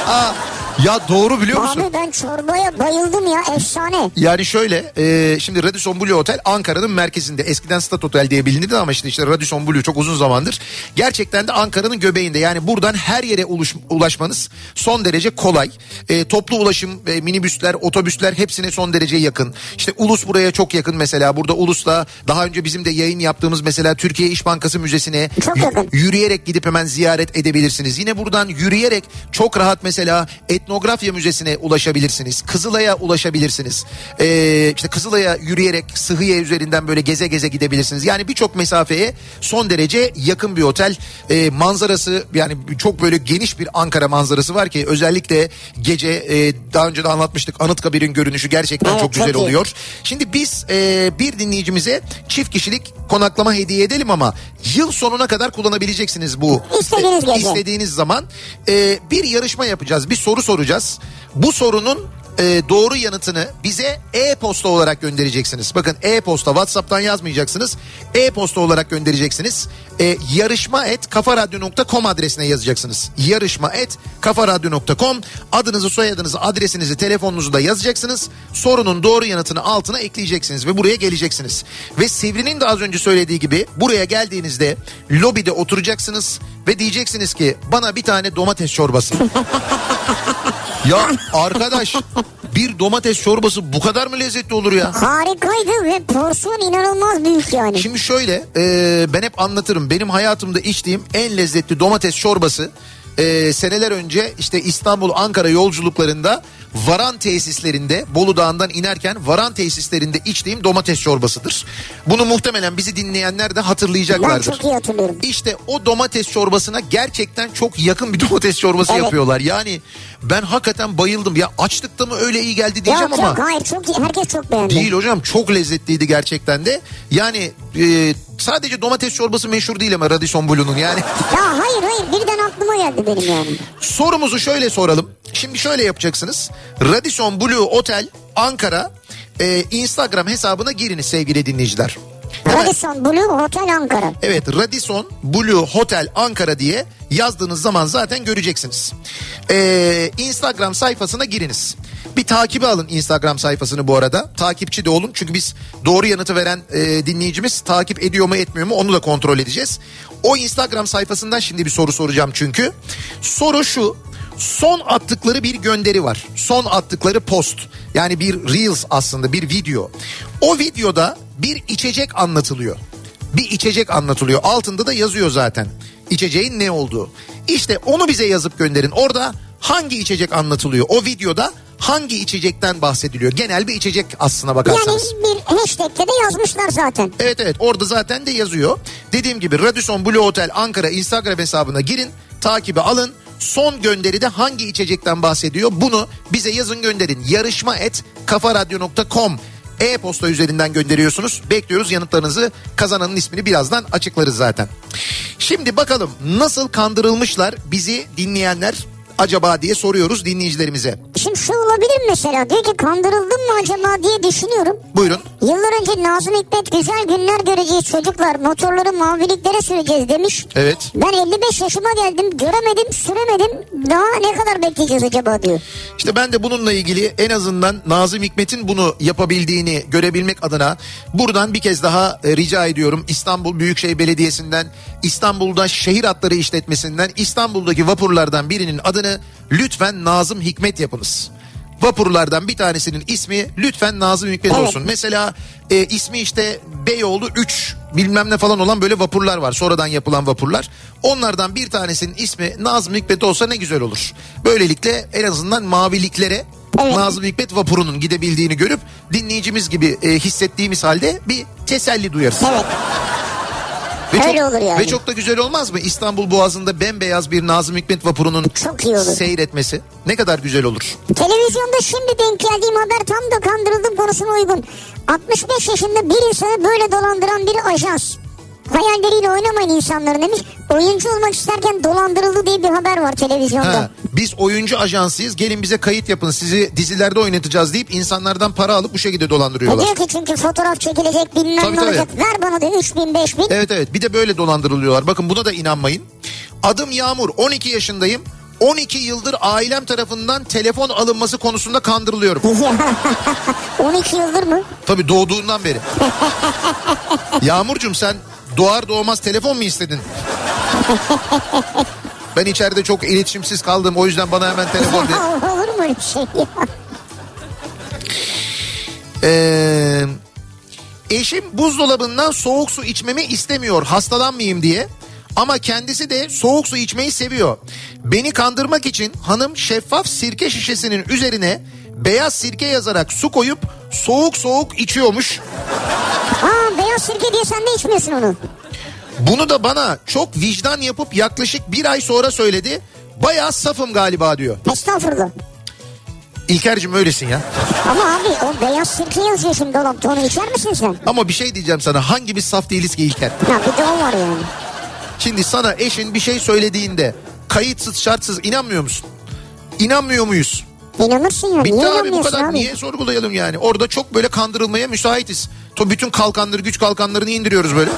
Ya doğru biliyor musun? Abi ben çorbaya bayıldım ya efsane. Yani şöyle e, şimdi Radisson Blue Otel Ankara'nın merkezinde eskiden Stat Otel diye bilinirdi ama işte, işte Radisson Blue çok uzun zamandır. Gerçekten de Ankara'nın göbeğinde yani buradan her yere uluş- ulaşmanız son derece kolay. E, toplu ulaşım e, minibüsler otobüsler hepsine son derece yakın. İşte Ulus buraya çok yakın mesela burada Ulus'ta daha önce bizim de yayın yaptığımız mesela Türkiye İş Bankası Müzesi'ne yürüyerek gidip hemen ziyaret edebilirsiniz. Yine buradan yürüyerek çok rahat mesela etnografya müzesine ulaşabilirsiniz. Kızılay'a ulaşabilirsiniz. Ee, işte Kızılay'a yürüyerek Sıhhiye üzerinden böyle geze geze gidebilirsiniz. Yani birçok mesafeye son derece yakın bir otel. Ee, manzarası yani çok böyle geniş bir Ankara manzarası var ki özellikle gece e, daha önce de anlatmıştık Anıtkabir'in görünüşü gerçekten Evet, çok güzel iyi. oluyor. Şimdi biz e, bir dinleyicimize çift kişilik konaklama hediye edelim ama yıl sonuna kadar kullanabileceksiniz bu. İstediğiniz e, istediğiniz zaman e, bir yarışma yapacağız. Bir soru soracağız. Bu sorunun e, doğru yanıtını bize e-posta olarak göndereceksiniz. Bakın e-posta WhatsApp'tan yazmayacaksınız. E-posta olarak göndereceksiniz. E, yarışma et kafaradyo.com adresine yazacaksınız. Yarışma et kafaradyo.com adınızı soyadınızı adresinizi telefonunuzu da yazacaksınız. Sorunun doğru yanıtını altına ekleyeceksiniz ve buraya geleceksiniz. Ve Sivri'nin de az önce söylediği gibi buraya geldiğinizde lobide oturacaksınız ve diyeceksiniz ki bana bir tane domates çorbası. Ya arkadaş bir domates çorbası bu kadar mı lezzetli olur ya? Harikaydı ve porsiyon inanılmaz büyük yani. Şimdi şöyle e, ben hep anlatırım. Benim hayatımda içtiğim en lezzetli domates çorbası e, seneler önce işte İstanbul Ankara yolculuklarında varan tesislerinde Bolu Dağı'ndan inerken varan tesislerinde içtiğim domates çorbasıdır. Bunu muhtemelen bizi dinleyenler de Ben hatırlayacaklardır. çok iyi hatırlıyorum. İşte o domates çorbasına gerçekten çok yakın bir domates çorbası Evet. yapıyorlar. Yani ben hakikaten bayıldım. Ya açlıkta mı öyle iyi geldi diyeceğim Yok ama. yok hayır çok iyi. Herkes çok beğendi. Değil hocam çok lezzetliydi gerçekten de. Yani e, sadece domates çorbası meşhur değil ama Radisson Blue'nun yani. Ya hayır hayır birden aklıma geldi benim yani. Sorumuzu şöyle soralım. Şimdi şöyle yapacaksınız. Radisson Blue Otel Ankara e, Instagram hesabına giriniz sevgili dinleyiciler. Hemen- Radisson Blue Hotel Ankara. Evet Radisson Blue Hotel Ankara diye yazdığınız zaman zaten göreceksiniz. Ee, Instagram sayfasına giriniz. Bir takibi alın Instagram sayfasını bu arada. Takipçi de olun çünkü biz doğru yanıtı veren e, dinleyicimiz takip ediyor mu etmiyor mu onu da kontrol edeceğiz. O Instagram sayfasından şimdi bir soru soracağım çünkü. Soru şu. Son attıkları bir gönderi var. Son attıkları post. Yani bir Reels aslında bir video. O videoda bir içecek anlatılıyor bir içecek anlatılıyor. Altında da yazıyor zaten. İçeceğin ne olduğu. İşte onu bize yazıp gönderin. Orada hangi içecek anlatılıyor? O videoda hangi içecekten bahsediliyor? Genel bir içecek aslına Yani bakarsanız. bir hashtag'te de yazmışlar zaten. Evet evet orada zaten de yazıyor. Dediğim gibi Radisson Blue Hotel Ankara Instagram hesabına girin. Takibi alın. Son gönderide hangi içecekten bahsediyor? Bunu bize yazın gönderin. Yarışma et kafaradyo.com e-posta üzerinden gönderiyorsunuz. Bekliyoruz yanıtlarınızı. Kazananın ismini birazdan açıklarız zaten. Şimdi bakalım nasıl kandırılmışlar bizi dinleyenler acaba diye soruyoruz dinleyicilerimize. Şimdi şu olabilir mesela diyor ki kandırıldım mı acaba diye düşünüyorum. Buyurun. Yıllar önce Nazım Hikmet güzel günler göreceğiz çocuklar motorları maviliklere süreceğiz demiş. Evet. Ben 55 yaşıma geldim göremedim süremedim daha ne kadar bekleyeceğiz acaba diyor. İşte ben de bununla ilgili en azından Nazım Hikmet'in bunu yapabildiğini görebilmek adına buradan bir kez daha e, rica ediyorum İstanbul Büyükşehir Belediyesi'nden İstanbul'da şehir hatları işletmesinden İstanbul'daki vapurlardan birinin adını lütfen Nazım Hikmet yapınız. Vapurlardan bir tanesinin ismi lütfen Nazım Hikmet Evet. olsun. Mesela e, ismi işte Beyoğlu 3 bilmem ne falan olan böyle vapurlar var. Sonradan yapılan vapurlar. Onlardan bir tanesinin ismi Nazım Hikmet olsa ne güzel olur. Böylelikle en azından maviliklere Evet. Nazım Hikmet vapurunun gidebildiğini görüp dinleyicimiz gibi e, hissettiğimiz halde bir teselli duyarız. Evet Ve Öyle çok, olur yani. Ve çok da güzel olmaz mı? İstanbul Boğazı'nda bembeyaz bir Nazım Hikmet vapurunun Çok iyi olur. seyretmesi. Ne kadar güzel olur. Televizyonda şimdi denk geldiğim haber tam da kandırıldım konusuna uygun. 65 yaşında bir insanı böyle dolandıran bir ajans. Hayalleriyle oynamayın insanların demiş. Oyuncu olmak isterken dolandırıldı diye bir haber var televizyonda. Ha, biz oyuncu ajansıyız gelin bize kayıt yapın sizi dizilerde oynatacağız deyip insanlardan para alıp bu şekilde E dolandırıyorlar. diyor ki çünkü fotoğraf çekilecek bilmem Tabii, ne tabii. olacak. Ver bana diyor 3000 5000. Evet evet bir de böyle dolandırılıyorlar. Bakın buna da inanmayın. Adım Yağmur 12 yaşındayım. 12 yıldır ailem tarafından telefon alınması konusunda kandırılıyorum. 12 yıldır mı? Tabii doğduğundan beri. Yağmurcuğum sen doğar doğmaz telefon mu istedin? Ben içeride çok iletişimsiz kaldım o yüzden bana hemen telefon de. Olur mu öyle şey ya? Ee, eşim buzdolabından soğuk su içmemi istemiyor hastalanmayayım diye. Ama kendisi de soğuk su içmeyi seviyor. Beni kandırmak için hanım şeffaf sirke şişesinin üzerine beyaz sirke yazarak su koyup soğuk soğuk içiyormuş. Aa beyaz sirke diye sen de içmiyorsun onu. Bunu da bana çok vicdan yapıp yaklaşık bir ay sonra söyledi. Bayağı safım galiba diyor. Estağfurullah. İlker'cim öylesin ya. Ama abi o beyaz sirke yazıyor şimdi dolapta onu içer misin sen? Ama bir şey diyeceğim sana hangimiz saf değiliz ki İlker? Ya bir de o var yani. Şimdi sana eşin bir şey söylediğinde kayıtsız şartsız inanmıyor musun? İnanmıyor muyuz? İnanırsın ya. Bitti Niye abi bu kadar abi? niye sorgulayalım yani? Orada çok böyle kandırılmaya müsaitiz. To bütün kalkanları güç kalkanlarını indiriyoruz böyle.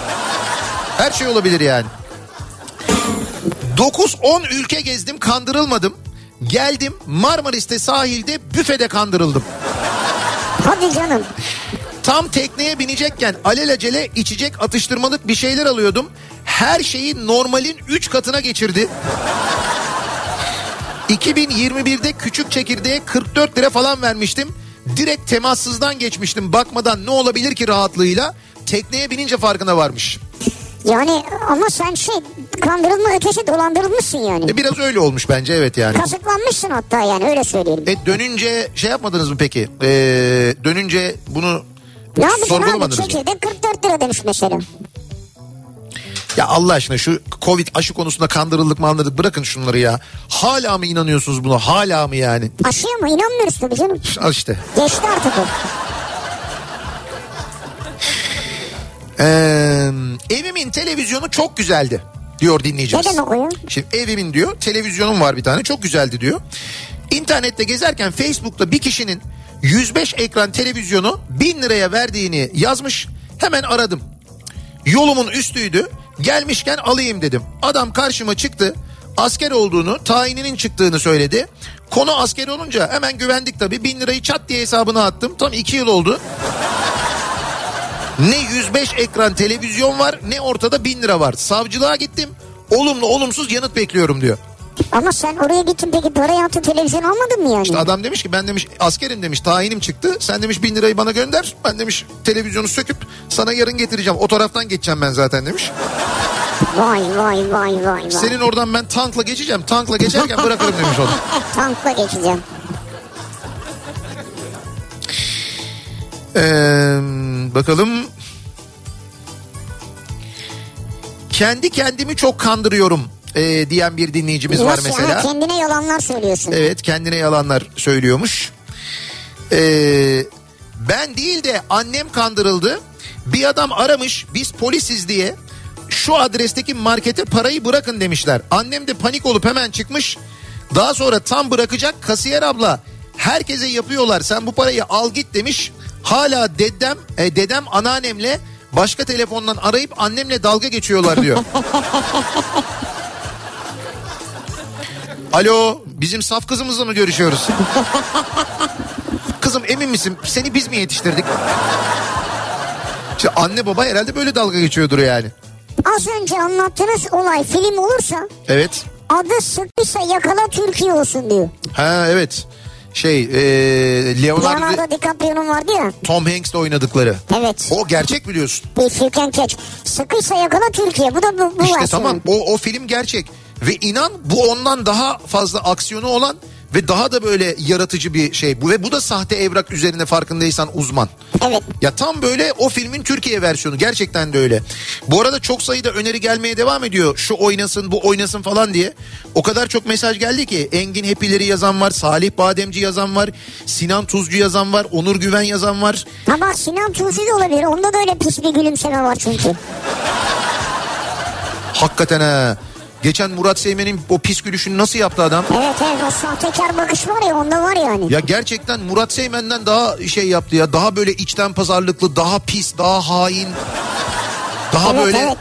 Her şey olabilir yani. 9-10 ülke gezdim kandırılmadım. Geldim Marmaris'te sahilde büfede kandırıldım. Hadi canım. Tam tekneye binecekken alelacele içecek atıştırmalık bir şeyler alıyordum. Her şeyi normalin 3 katına geçirdi. 2021'de küçük çekirdeğe 44 lira falan vermiştim. Direkt temassızdan geçmiştim bakmadan ne olabilir ki rahatlığıyla. Tekneye binince farkına varmış. Yani ama sen şey kandırılma ötesi dolandırılmışsın yani. E biraz öyle olmuş bence evet yani. Kazıklanmışsın hatta yani öyle söyleyelim. E dönünce şey yapmadınız mı peki? E, dönünce bunu ne yapacaksın abi çekirdek 44 lira demiş mesela. Ya Allah aşkına şu Covid aşı konusunda kandırıldık mı anladık bırakın şunları ya. Hala mı inanıyorsunuz buna? Hala mı yani? Aşıya mı inanmıyoruz tabii canım. Al işte. Geçti artık o. Ee, evimin televizyonu çok güzeldi diyor dinleyicimiz. Ne demek o ya? Şimdi evimin diyor televizyonum var bir tane çok güzeldi diyor. İnternette gezerken Facebook'ta bir kişinin 105 ekran televizyonu 1000 liraya verdiğini yazmış. Hemen aradım. Yolumun üstüydü. Gelmişken alayım dedim. Adam karşıma çıktı. Asker olduğunu, tayininin çıktığını söyledi. Konu asker olunca hemen güvendik tabii. 1000 lirayı çat diye hesabına attım. Tam 2 yıl oldu. Ne 105 ekran televizyon var ne ortada 1000 lira var. Savcılığa gittim. Olumlu olumsuz yanıt bekliyorum diyor. Ama sen oraya gittin peki parayı attın televizyon almadın mı yani? İşte adam demiş ki ben demiş askerim demiş tayinim çıktı. Sen demiş bin lirayı bana gönder. Ben demiş televizyonu söküp sana yarın getireceğim. O taraftan geçeceğim ben zaten demiş. Vay vay vay vay vay. Senin oradan ben tankla geçeceğim. Tankla geçerken bırakırım demiş onu. Tankla geçeceğim. Ee, bakalım. Kendi kendimi çok kandırıyorum e, diyen bir dinleyicimiz var Nasıl mesela. ya? Kendine yalanlar söylüyorsun. Evet kendine yalanlar söylüyormuş. Ee, ben değil de annem kandırıldı. Bir adam aramış biz polisiz diye şu adresteki markete parayı bırakın demişler. Annem de panik olup hemen çıkmış. Daha sonra tam bırakacak kasiyer abla herkese yapıyorlar sen bu parayı al git demiş. Hala dedem e, dedem anneannemle başka telefondan arayıp annemle dalga geçiyorlar diyor. Alo bizim saf kızımızla mı görüşüyoruz? Kızım emin misin seni biz mi yetiştirdik? İşte anne baba herhalde böyle dalga geçiyordur yani. Az önce anlattığınız olay film olursa Evet. adı sıkıysa yakala Türkiye olsun diyor. Ha evet. Şey e, Leonardo, Leonardo DiCaprio'nun vardı ya. Tom Hanks'le oynadıkları. Evet. O gerçek biliyorsun. You can catch. Sıkıysa yakala Türkiye. Bu da bu, bu İşte versiyon. tamam o, o film gerçek. Ve inan bu ondan daha fazla aksiyonu olan ve daha da böyle yaratıcı bir şey. Bu ve bu da sahte evrak üzerine farkındaysan uzman. Evet. Ya tam böyle o filmin Türkiye versiyonu gerçekten de öyle. Bu arada çok sayıda öneri gelmeye devam ediyor. Şu oynasın bu oynasın falan diye. O kadar çok mesaj geldi ki Engin Hepileri yazan var, Salih Bademci yazan var, Sinan Tuzcu yazan var, Onur Güven yazan var. Bak Sinan Tuzcu da olabilir. Onda da öyle pis bir gülümseme var çünkü. Hakikaten ha. Geçen Murat Seymen'in o pis gülüşünü nasıl yaptı adam? Evet evet o sahtekar bakış var ya onda var yani. Ya gerçekten Murat Seymen'den daha şey yaptı ya. Daha böyle içten pazarlıklı, daha pis, daha hain. Daha Evet, böyle evet.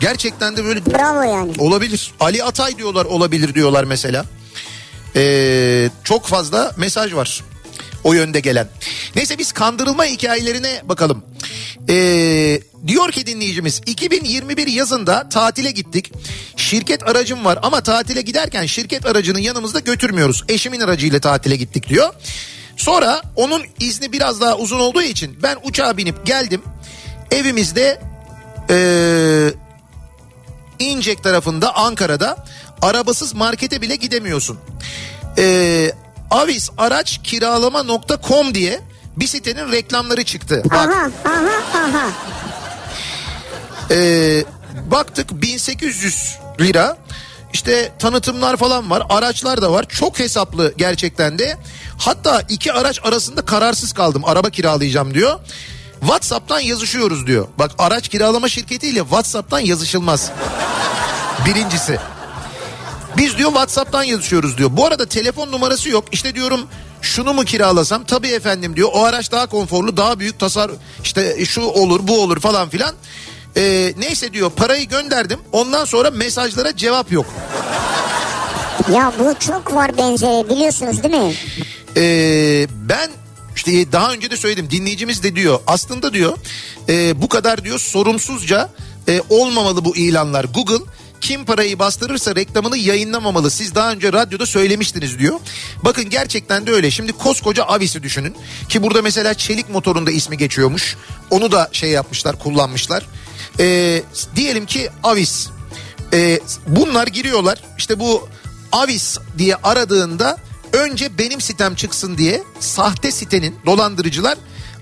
gerçekten de böyle Bravo yani. olabilir. Ali Atay diyorlar olabilir diyorlar mesela. Ee, çok fazla mesaj var o yönde gelen. Neyse biz kandırılma hikayelerine bakalım. Ee, diyor ki dinleyicimiz 2021 yazında tatile gittik. Şirket aracım var ama tatile giderken şirket aracını yanımızda götürmüyoruz. Eşimin aracıyla tatile gittik diyor. Sonra onun izni biraz daha uzun olduğu için ben uçağa binip geldim. Evimizde ee, İncek tarafında Ankara'da arabasız markete bile gidemiyorsun. Ee, Avis araç kiralama.com diye bir sitenin reklamları çıktı. Bak, Aha aha aha. ee, baktık 1800 lira. İşte tanıtımlar falan var araçlar da var. Çok hesaplı gerçekten de. Hatta iki araç arasında kararsız kaldım. Araba kiralayacağım diyor. Whatsapp'tan yazışıyoruz diyor. Bak araç kiralama şirketiyle Whatsapp'tan yazışılmaz. Birincisi biz diyor Whatsapp'tan yazışıyoruz diyor. Bu arada telefon numarası yok. İşte diyorum şunu mu kiralasam? Tabii efendim diyor. O araç daha konforlu, daha büyük tasar işte şu olur, bu olur falan filan. Ee, neyse diyor parayı gönderdim. Ondan sonra mesajlara cevap yok. Ya bu çok var benzeri biliyorsunuz değil mi? Ee, ben işte daha önce de söyledim dinleyicimiz de diyor aslında diyor e, bu kadar diyor sorumsuzca e, olmamalı bu ilanlar. Google Kim parayı bastırırsa reklamını yayınlamamalı. Siz daha önce radyoda söylemiştiniz diyor. Bakın gerçekten de öyle. Şimdi koskoca Avis'i düşünün. Ki burada mesela çelik motorunda ismi geçiyormuş. Onu da şey yapmışlar kullanmışlar. Ee, diyelim ki Avis. Ee, bunlar giriyorlar. İşte bu Avis diye aradığında önce benim sitem çıksın diye sahte sitenin dolandırıcılar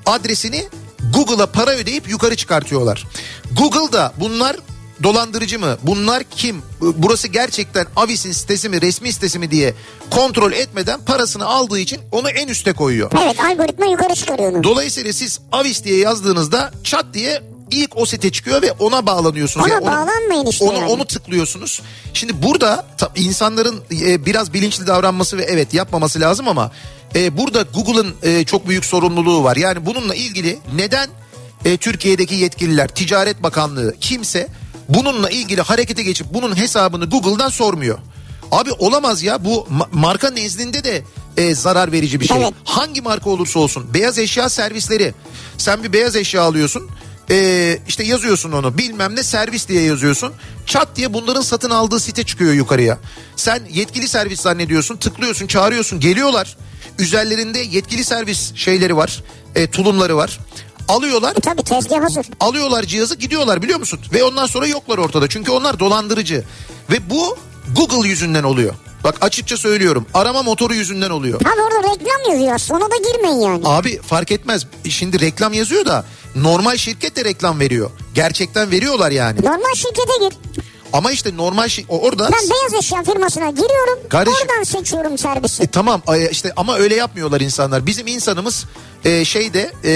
adresini Google'a para ödeyip yukarı çıkartıyorlar. Google'da bunlar dolandırıcı mı? Bunlar kim? Burası gerçekten Avis'in sitesi mi, resmi sitesi mi diye kontrol etmeden parasını aldığı için onu en üste koyuyor. Evet algoritma yukarı çıkarıyor onu. Dolayısıyla siz Avis diye yazdığınızda çat diye ilk o site çıkıyor ve ona bağlanıyorsunuz. Ona Yani onu- bağlanmayın işte onu, yani. onu tıklıyorsunuz. Şimdi burada insanların e, biraz bilinçli davranması ve evet yapmaması lazım ama e, burada Google'ın e, çok büyük sorumluluğu var. Yani bununla ilgili neden e, Türkiye'deki yetkililer, Ticaret Bakanlığı kimse bununla ilgili harekete geçip bunun hesabını Google'dan sormuyor. Abi olamaz ya bu ma- marka nezdinde de e, zarar verici bir şey. Evet. Hangi marka olursa olsun beyaz eşya servisleri. Sen bir beyaz eşya alıyorsun. e, işte yazıyorsun onu bilmem ne servis diye yazıyorsun. Çat diye bunların satın aldığı site çıkıyor yukarıya. Sen yetkili servis zannediyorsun tıklıyorsun çağırıyorsun geliyorlar. Üzerlerinde yetkili servis şeyleri var e, tulumları var. Alıyorlar E tabii tezgah hazır. alıyorlar cihazı gidiyorlar biliyor musun? Ve ondan sonra yoklar ortada. Çünkü onlar dolandırıcı. Ve bu Google yüzünden oluyor. Bak açıkça söylüyorum. Arama motoru yüzünden oluyor. Abi orada reklam yazıyor aslında ona da girmeyin yani. Abi fark etmez. Şimdi reklam yazıyor da normal şirket de reklam veriyor. Gerçekten veriyorlar yani. Normal şirkete gir. Ama işte normal şey orada Ben beyaz eşya firmasına giriyorum. Kardeşim- Oradan seçiyorum servisi. E, tamam işte ama öyle yapmıyorlar insanlar. Bizim insanımız e, şeyde e,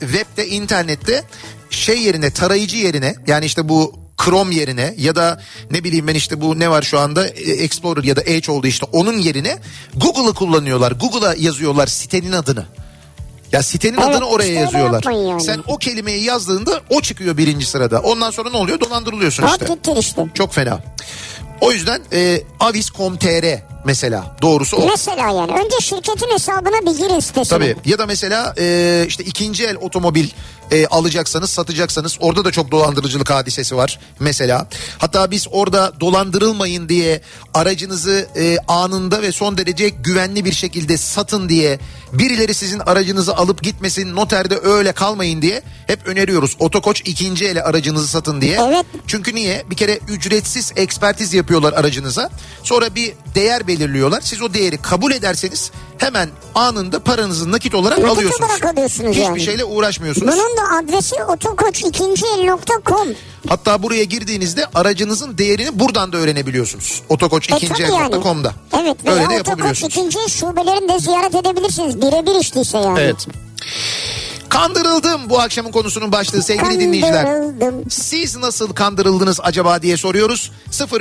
webde internette şey yerine tarayıcı yerine yani işte bu Chrome yerine ya da ne bileyim ben işte bu ne var şu anda E, Explorer ya da Edge oldu işte onun yerine Google'ı kullanıyorlar. Google'a yazıyorlar sitenin adını. Ya sitenin Evet, adını oraya işte yazıyorlar. yani. Sen o kelimeyi yazdığında o çıkıyor birinci sırada. Ondan sonra ne oluyor? Dolandırılıyorsun işte. işte. Çok fena. O yüzden e, avis.com.tr mesela doğrusu o. Mesela yani önce şirketin hesabına bir girin sitesine. Tabii ya da mesela e, işte ikinci el otomobil e, alacaksanız satacaksanız orada da çok dolandırıcılık hadisesi var mesela. Hatta biz orada dolandırılmayın diye aracınızı e, anında ve son derece güvenli bir şekilde satın diye birileri sizin aracınızı alıp gitmesin noterde öyle kalmayın diye hep öneriyoruz. Otokoç ikinci ele aracınızı satın diye. Evet. Çünkü niye? Bir kere ücretsiz ekspertiz yapıyorlar aracınıza. Sonra bir değer belirliyorlar. Siz o değeri kabul ederseniz hemen anında paranızı nakit olarak Nakit alıyorsunuz. olarak alıyorsunuz Hiçbir yani. şeyle uğraşmıyorsunuz. Bunun da adresi otokoç2el.com. Hatta buraya girdiğinizde aracınızın değerini buradan da öğrenebiliyorsunuz. Otokoç E yani. Evet Öyle veya de otokoç yapabiliyorsunuz. ikinci el şubelerini de ziyaret edebilirsiniz. Birebir işteyse yani. Evet. Kandırıldım bu akşamın konusunun başlığı sevgili dinleyiciler. Siz nasıl kandırıldınız acaba diye soruyoruz.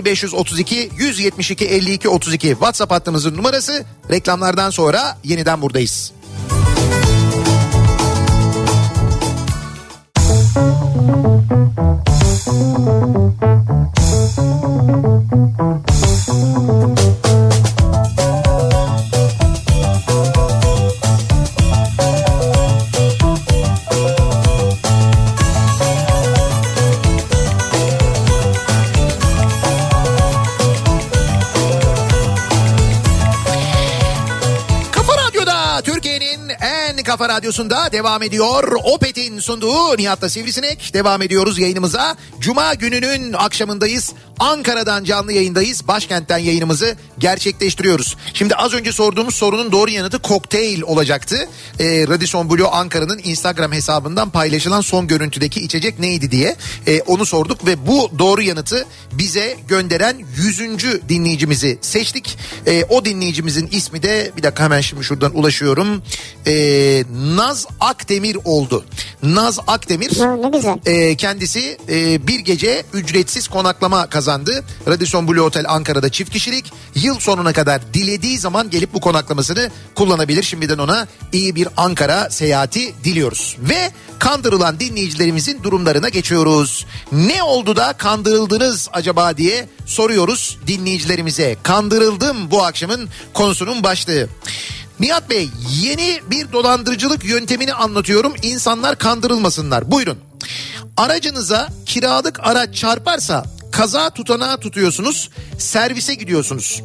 0532 172 52 32 WhatsApp hattımızın numarası. Reklamlardan sonra yeniden buradayız. Kafa radyosunda devam ediyor. Opet'in sunduğu Nihat'la Sivrisinek. Devam ediyoruz yayınımıza. Cuma gününün akşamındayız. Ankara'dan canlı yayındayız. Başkentten yayınımızı gerçekleştiriyoruz. Şimdi az önce sorduğumuz sorunun doğru yanıtı kokteyl olacaktı. Ee, Radisson Blue Ankara'nın Instagram hesabından paylaşılan son görüntüdeki içecek neydi diye Ee, onu sorduk ve bu doğru yanıtı bize gönderen 100. dinleyicimizi seçtik. Ee, o dinleyicimizin ismi de bir dakika hemen şimdi şuradan ulaşıyorum. Ee, Naz Akdemir oldu. Naz Akdemir Ha, ne güzel. e, kendisi e, bir gece ücretsiz konaklama kazandı. Radisson Blue Otel Ankara'da çift kişilik. Yıl sonuna kadar dilediği zaman gelip bu konaklamasını kullanabilir. Şimdiden ona iyi bir Ankara seyahati diliyoruz. Ve kandırılan dinleyicilerimizin durumlarına geçiyoruz. Ne oldu da kandırıldınız acaba diye soruyoruz dinleyicilerimize. Kandırıldım bu akşamın konusunun başlığı. Nihat Bey yeni bir dolandırıcılık yöntemini anlatıyorum. İnsanlar kandırılmasınlar. Buyurun. Aracınıza kiralık araç çarparsa kaza tutanağı tutuyorsunuz. Servise gidiyorsunuz.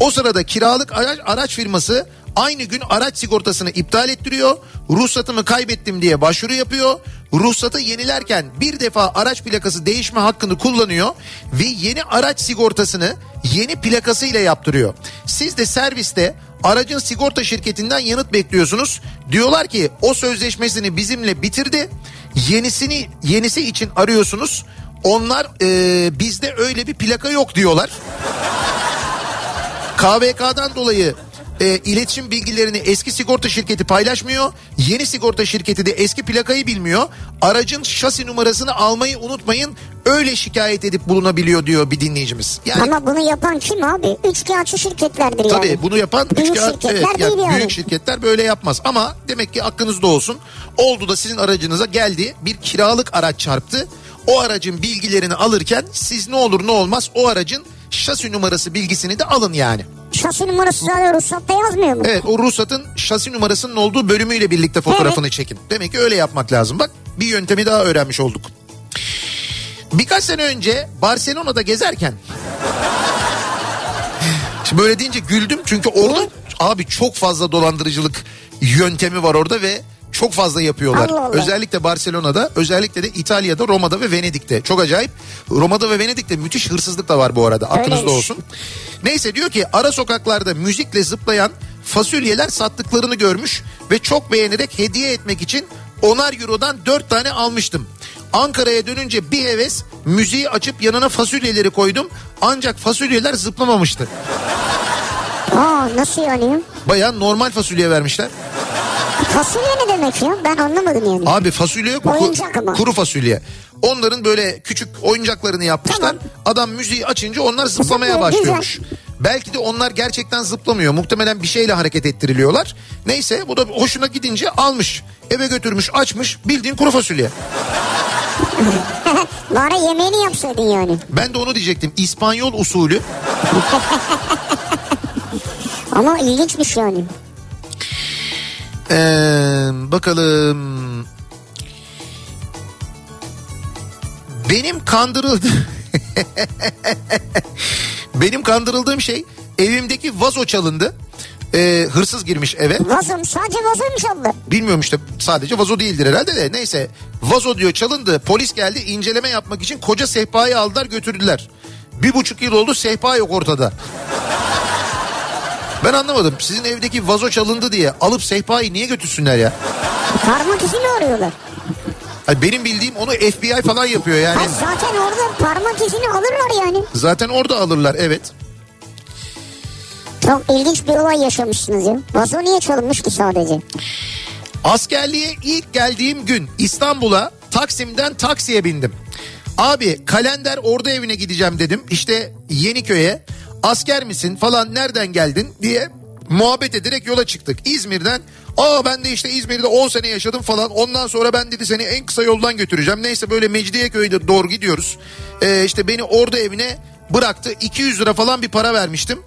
O sırada kiralık araç, araç firması aynı gün araç sigortasını iptal ettiriyor. Ruhsatımı kaybettim diye başvuru yapıyor. Ruhsatı yenilerken bir defa araç plakası değişme hakkını kullanıyor ve yeni araç sigortasını yeni plakasıyla yaptırıyor. Siz de serviste aracın sigorta şirketinden yanıt bekliyorsunuz. Diyorlar ki o sözleşmesini bizimle bitirdi. Yenisini yenisi için arıyorsunuz. Onlar e, bizde öyle bir plaka yok diyorlar. KVK'dan dolayı e, iletişim bilgilerini eski sigorta şirketi paylaşmıyor. Yeni sigorta şirketi de eski plakayı bilmiyor. Aracın şasi numarasını almayı unutmayın. Öyle şikayet edip bulunabiliyor diyor bir dinleyicimiz. Yani Ama bunu yapan kim abi? Üç kağıtçı şirketlerdir yani. Tabii bunu yapan Büyük üç kağıt, şirketler evet, yani değil yani. büyük şirketler böyle yapmaz. Ama demek ki aklınızda olsun. Oldu da sizin aracınıza geldi bir kiralık araç çarptı. O aracın bilgilerini alırken siz ne olur ne olmaz o aracın şasi numarası bilgisini de alın yani. Şasi numarası zaten ruhsatta yazmıyor mu? Evet o ruhsatın şasi numarasının olduğu bölümüyle birlikte fotoğrafını çekin. Demek ki öyle yapmak lazım. Bak bir yöntemi daha öğrenmiş olduk. Birkaç sene önce Barcelona'da gezerken Şimdi böyle deyince güldüm çünkü orada abi çok fazla dolandırıcılık yöntemi var orada ve çok fazla yapıyorlar. Allah Allah. Özellikle Barcelona'da, özellikle de İtalya'da, Roma'da ve Venedik'te. Çok acayip. Roma'da ve Venedik'te müthiş hırsızlık da var bu arada. Aklınızda Öyleymiş. olsun. Neyse diyor ki ara sokaklarda müzikle zıplayan fasulyeler sattıklarını görmüş ve çok beğenerek hediye etmek için onar eurodan dört tane almıştım. Ankara'ya dönünce bir heves müziği açıp yanına fasulyeleri koydum. Ancak fasulyeler zıplamamıştı. Aa nasıl yani? Baya normal fasulye vermişler. Fasulye ne demek ya? Ben anlamadım yani. Abi fasulye yok mu? Oyuncak ama. Kuru fasulye. Onların böyle küçük oyuncaklarını yapmışlar. Tamam. Adam müziği açınca onlar zıplamaya Zıplıyor, başlıyormuş. Belki de onlar gerçekten zıplamıyor. Muhtemelen bir şeyle hareket ettiriliyorlar. Neyse bu da hoşuna gidince almış. Eve götürmüş açmış bildiğin kuru fasulye. Bari yemeğini yapsaydın yani. Ben de onu diyecektim. İspanyol usulü. Ama ilginçmiş yani. Ee, bakalım. Benim kandırıldı. Benim kandırıldığım şey evimdeki vazo çalındı. Ee, hırsız girmiş eve. Vazo sadece vazo mu çaldı? Bilmiyorum işte sadece vazo değildir herhalde de neyse. Vazo diyor çalındı. Polis geldi inceleme yapmak için koca sehpayı aldılar götürdüler. Bir buçuk yıl oldu sehpa yok ortada. Ben anlamadım. Sizin evdeki vazo çalındı diye alıp sehpayı niye götürsünler ya? Parmak izi mi arıyorlar? Benim bildiğim onu FBI falan yapıyor yani. Ha, zaten orada parmak izini alırlar yani. Zaten orada alırlar evet. Çok ilginç bir olay yaşamışsınız ya. Vazo niye çalınmış ki sadece? Askerliğe ilk geldiğim gün İstanbul'a Taksim'den taksiye bindim. Abi kalender orada evine gideceğim dedim. İşte Yeniköy'e asker misin falan nereden geldin diye muhabbet ederek yola çıktık. İzmir'den aa ben de işte İzmir'de 10 sene yaşadım falan. Ondan sonra ben dedi seni en kısa yoldan götüreceğim. Neyse böyle Mecidiyeköy'de doğru gidiyoruz. Ee, işte beni orada evine bıraktı. 200 lira falan bir para vermiştim.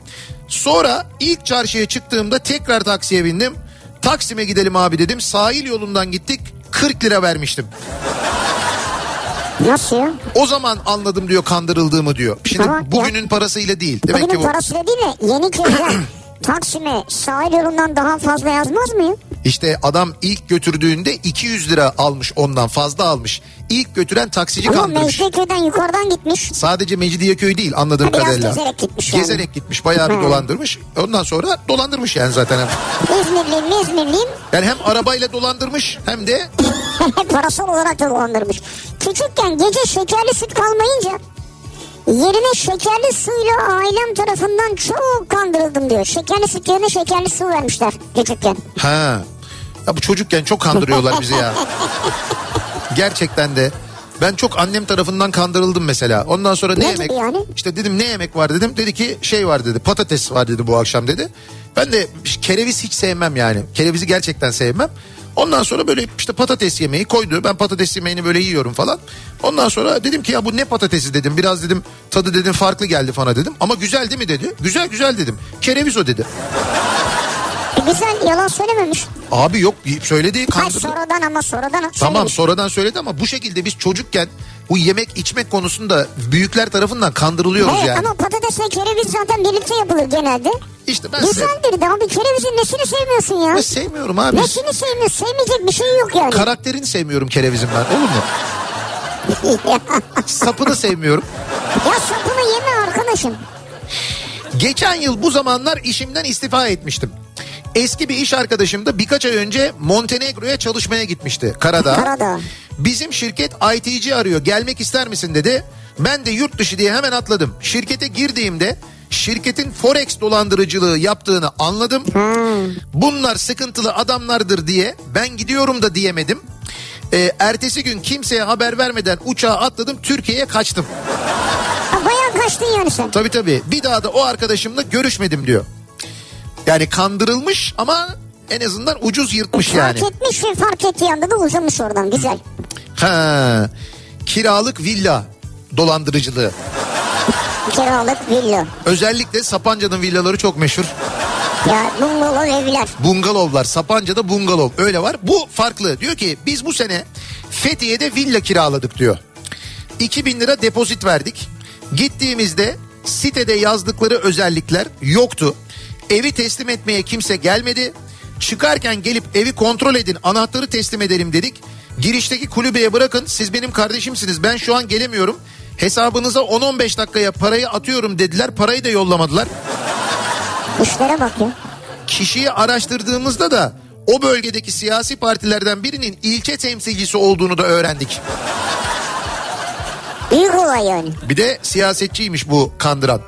Sonra ilk çarşıya çıktığımda tekrar taksiye bindim. Taksim'e gidelim abi dedim. Sahil yolundan gittik. 40 lira vermiştim. Nasıl ya? O zaman anladım diyor kandırıldığımı diyor. Şimdi Ama ya- bugünün parasıyla değil. Demek Bugünün ki bu parasıyla değil mi? Yeniköy'den Taksim'e sahil yolundan daha fazla yazmaz mı ya? işte adam ilk götürdüğünde 200 lira almış ondan fazla almış. İlk götüren taksici Ama kandırmış. Mecidiyeköy'den yukarıdan gitmiş. Sadece Mecidiyeköy değil anladığım biraz kadarıyla. gezerek gitmiş yani. Gezerek gitmiş bayağı bir dolandırmış. Ondan sonra dolandırmış yani zaten. İzmirliyim İzmirliyim. Yani hem arabayla dolandırmış hem de Parasal olarak da dolandırmış. Küçükken gece şekerli süt kalmayınca yerine şekerli suyla ailem tarafından çok kandırıldım diyor. Şekerli süt yerine şekerli su vermişler küçükken. Ha. Ya bu çocukken çok kandırıyorlar bizi ya. Gerçekten de. Ben çok annem tarafından kandırıldım mesela. Ondan sonra ne, Ne yemek? yani? İşte dedim ne yemek var dedim. Dedi ki şey var dedi. Patates var dedi bu akşam dedi. Ben de kereviz hiç sevmem yani. Kerevizi gerçekten sevmem. Ondan sonra böyle işte patates yemeği koydu. Ben patates yemeğini böyle yiyorum falan. Ondan sonra dedim ki ya bu ne patatesi dedim. Biraz dedim tadı dedim farklı geldi falan dedim. Ama güzel değil mi dedi. Güzel güzel dedim. Kereviz o dedi. Güzel yalan söylememiş. Abi yok söyledi Hayır sonradan ama sonradan Tamam söylemiş. sonradan söyledi ama bu şekilde biz çocukken bu yemek içmek konusunda büyükler tarafından kandırılıyoruz Evet yani. ama patatesle kereviz zaten birlikte yapılır genelde. İşte ben, Güzeldir de abi kerevizin nesini sevmiyorsun ya? ben sevmiyorum abi. Nesini sevmiyorsun? Sevmeyecek bir şey yok yani. Karakterini sevmiyorum kerevizin ben olur mu? Sapını sevmiyorum. ya sapını yeme arkadaşım. Geçen yıl bu zamanlar işimden istifa etmiştim. Eski bir iş arkadaşım da birkaç ay önce Montenegro'ya çalışmaya gitmişti Karadağ. Karadağ. Bizim şirket IT'ci arıyor gelmek ister misin dedi. Ben de yurt dışı diye hemen atladım. Şirkete girdiğimde şirketin forex dolandırıcılığı yaptığını anladım. Bunlar sıkıntılı adamlardır diye ben gidiyorum da diyemedim. Ee, ertesi gün kimseye haber vermeden uçağa atladım Türkiye'ye kaçtım. Bayağı kaçtın yani sen. Tabii tabii bir daha da o arkadaşımla görüşmedim diyor. Yani kandırılmış ama en azından ucuz yırtmış yani. Fark etmiş ve fark ettiği anda da uzamış oradan güzel. Ha, kiralık villa dolandırıcılığı. Kiralık villa. Özellikle Sapanca'nın villaları çok meşhur. Ya bungalov evler. Bungalovlar Sapanca'da bungalov öyle var. Bu farklı diyor ki biz bu sene Fethiye'de villa kiraladık diyor. 2000 lira depozit verdik. Gittiğimizde sitede yazdıkları özellikler yoktu. Evi teslim etmeye kimse gelmedi. Çıkarken gelip evi kontrol edin anahtarı teslim edelim dedik. Girişteki kulübeye bırakın siz benim kardeşimsiniz ben şu an gelemiyorum. Hesabınıza 10-15 dakikaya parayı atıyorum dediler parayı da yollamadılar. İşlere bak ya. Kişiyi araştırdığımızda da o bölgedeki siyasi partilerden birinin ilçe temsilcisi olduğunu da öğrendik. Büyük olay yani. Bir de siyasetçiymiş bu kandıran.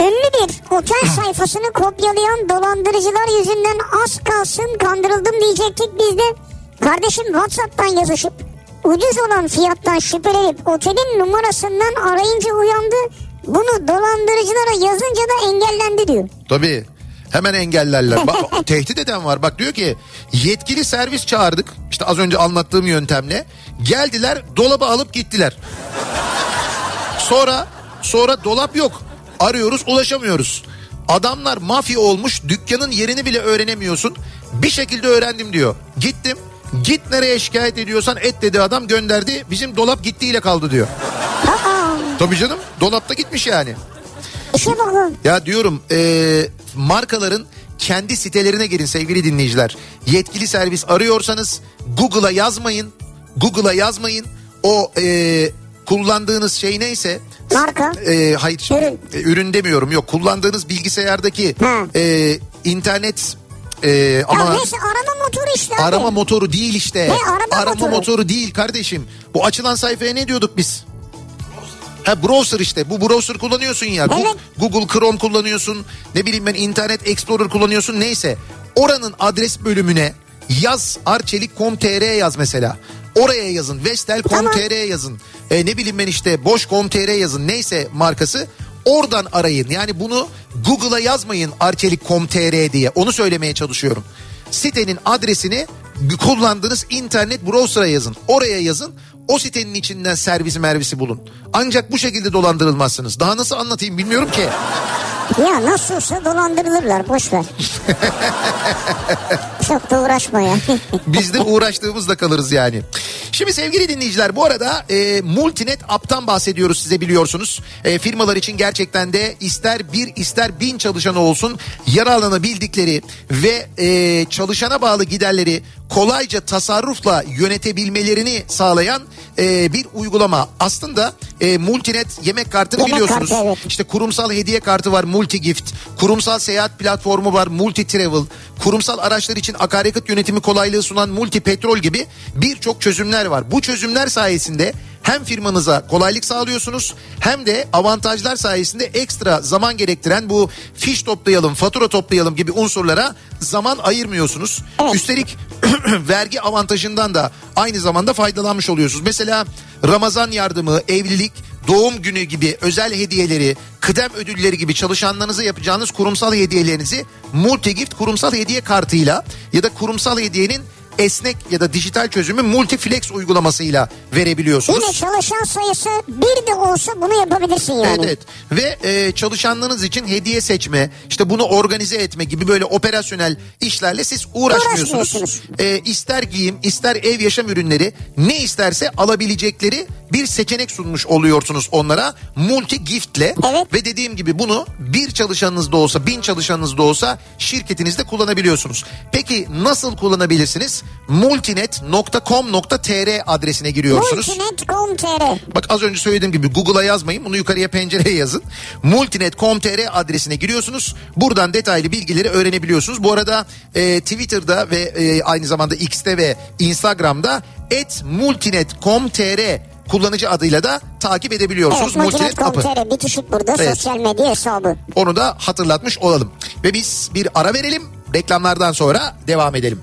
Ünlü bir otel sayfasını kopyalayan dolandırıcılar yüzünden az kalsın kandırıldım diyecektik biz de. Kardeşim Whatsapp'tan yazışıp ucuz olan fiyattan şüphelenip otelin numarasından arayınca uyandı. Bunu dolandırıcılara yazınca da engellendi diyor. Tabii hemen engellerler. Bak, tehdit eden var. Bak diyor ki yetkili servis çağırdık. İşte az önce anlattığım yöntemle. Geldiler dolabı alıp gittiler. Sonra sonra dolap yok. Arıyoruz ulaşamıyoruz. Adamlar mafya olmuş dükkanın yerini bile öğrenemiyorsun. Bir şekilde öğrendim diyor. Gittim. Git nereye şikayet ediyorsan et dedi adam gönderdi. Bizim dolap gittiğiyle kaldı diyor. Aa, Tabii canım dolapta gitmiş yani. işe bakın. Ya diyorum e, markaların kendi sitelerine girin sevgili dinleyiciler. Yetkili servis arıyorsanız Google'a yazmayın. Google'a yazmayın. O e, kullandığınız şey neyse. Marka. E, hayır şimdi, Ürün. e, ürün demiyorum yok kullandığınız bilgisayardaki Ha. e, internet e, Ya ama neyse arama motoru işte abi. arama motoru değil işte. Ne, arama motoru? motoru değil kardeşim. Bu açılan sayfaya ne diyorduk biz? Ha browser işte bu browser kullanıyorsun ya. Evet. Google Chrome kullanıyorsun. Ne bileyim ben Internet Explorer kullanıyorsun neyse. Oranın adres bölümüne yaz arçelik.com.tr yaz mesela. Oraya yazın vestel.com.tr yazın. E, ne bileyim ben işte boş.com.tr yazın neyse markası. Oradan arayın. Yani bunu Google'a yazmayın arçelik.com.tr diye. Onu söylemeye çalışıyorum. Sitenin adresini kullandığınız internet browser'a yazın. Oraya yazın. O sitenin içinden servis mervisi bulun. Ancak bu şekilde dolandırılmazsınız. Daha nasıl anlatayım bilmiyorum ki. Ya nasılsa dolandırılırlar boş ver. Çok da uğraşma ya. Biz de uğraştığımızda kalırız yani. Şimdi sevgili dinleyiciler bu arada e, Multinet app'tan bahsediyoruz size biliyorsunuz. E, firmalar için gerçekten de ister bir ister bin çalışanı olsun yararlanabildikleri ve e, çalışana bağlı giderleri kolayca tasarrufla yönetebilmelerini sağlayan e, bir uygulama. Aslında e, Multinet yemek kartını Yemek biliyorsunuz. kartı, evet. İşte kurumsal hediye kartı var Multi Gift, kurumsal seyahat platformu var Multi Travel, kurumsal araçlar için akaryakıt yönetimi kolaylığı sunan Multi Petrol gibi birçok çözümler var. Bu çözümler sayesinde hem firmanıza kolaylık sağlıyorsunuz hem de avantajlar sayesinde ekstra zaman gerektiren bu fiş toplayalım, fatura toplayalım gibi unsurlara zaman ayırmıyorsunuz. Evet. Üstelik vergi avantajından da aynı zamanda faydalanmış oluyorsunuz. Mesela Ramazan yardımı, evlilik, doğum günü gibi özel hediyeleri, kıdem ödülleri gibi çalışanlarınıza yapacağınız kurumsal hediyelerinizi Multigift kurumsal hediye kartıyla ya da kurumsal hediyenin esnek ya da dijital çözümü Multiflex uygulamasıyla verebiliyorsunuz. Yine çalışan sayısı bir de olsa bunu yapabilirsin yani. Evet evet ve e, çalışanlarınız için hediye seçme işte bunu organize etme gibi böyle operasyonel işlerle siz uğraşmıyorsunuz. Uğraşmıyorsunuz. E, ister giyim ister ev yaşam ürünleri ne isterse alabilecekleri bir seçenek sunmuş oluyorsunuz onlara multi giftle Evet. ve dediğim gibi bunu bir çalışanınız da olsa bin çalışanınız da olsa şirketinizde kullanabiliyorsunuz. Peki nasıl kullanabilirsiniz? multinet.com.tr adresine giriyorsunuz. Multinet.com.tr Bak az önce söylediğim gibi Google'a yazmayın bunu yukarıya pencereye yazın. Multinet.com.tr adresine giriyorsunuz. Buradan detaylı bilgileri öğrenebiliyorsunuz. Bu arada e, Twitter'da ve e, aynı zamanda X'te ve Instagram'da multinet.com.tr kullanıcı adıyla da takip edebiliyorsunuz. Evet Multinet. Multinet.com.tr bitişik burada Evet. sosyal medya hesabı. Onu da hatırlatmış olalım. Ve biz bir ara verelim. Reklamlardan sonra devam edelim.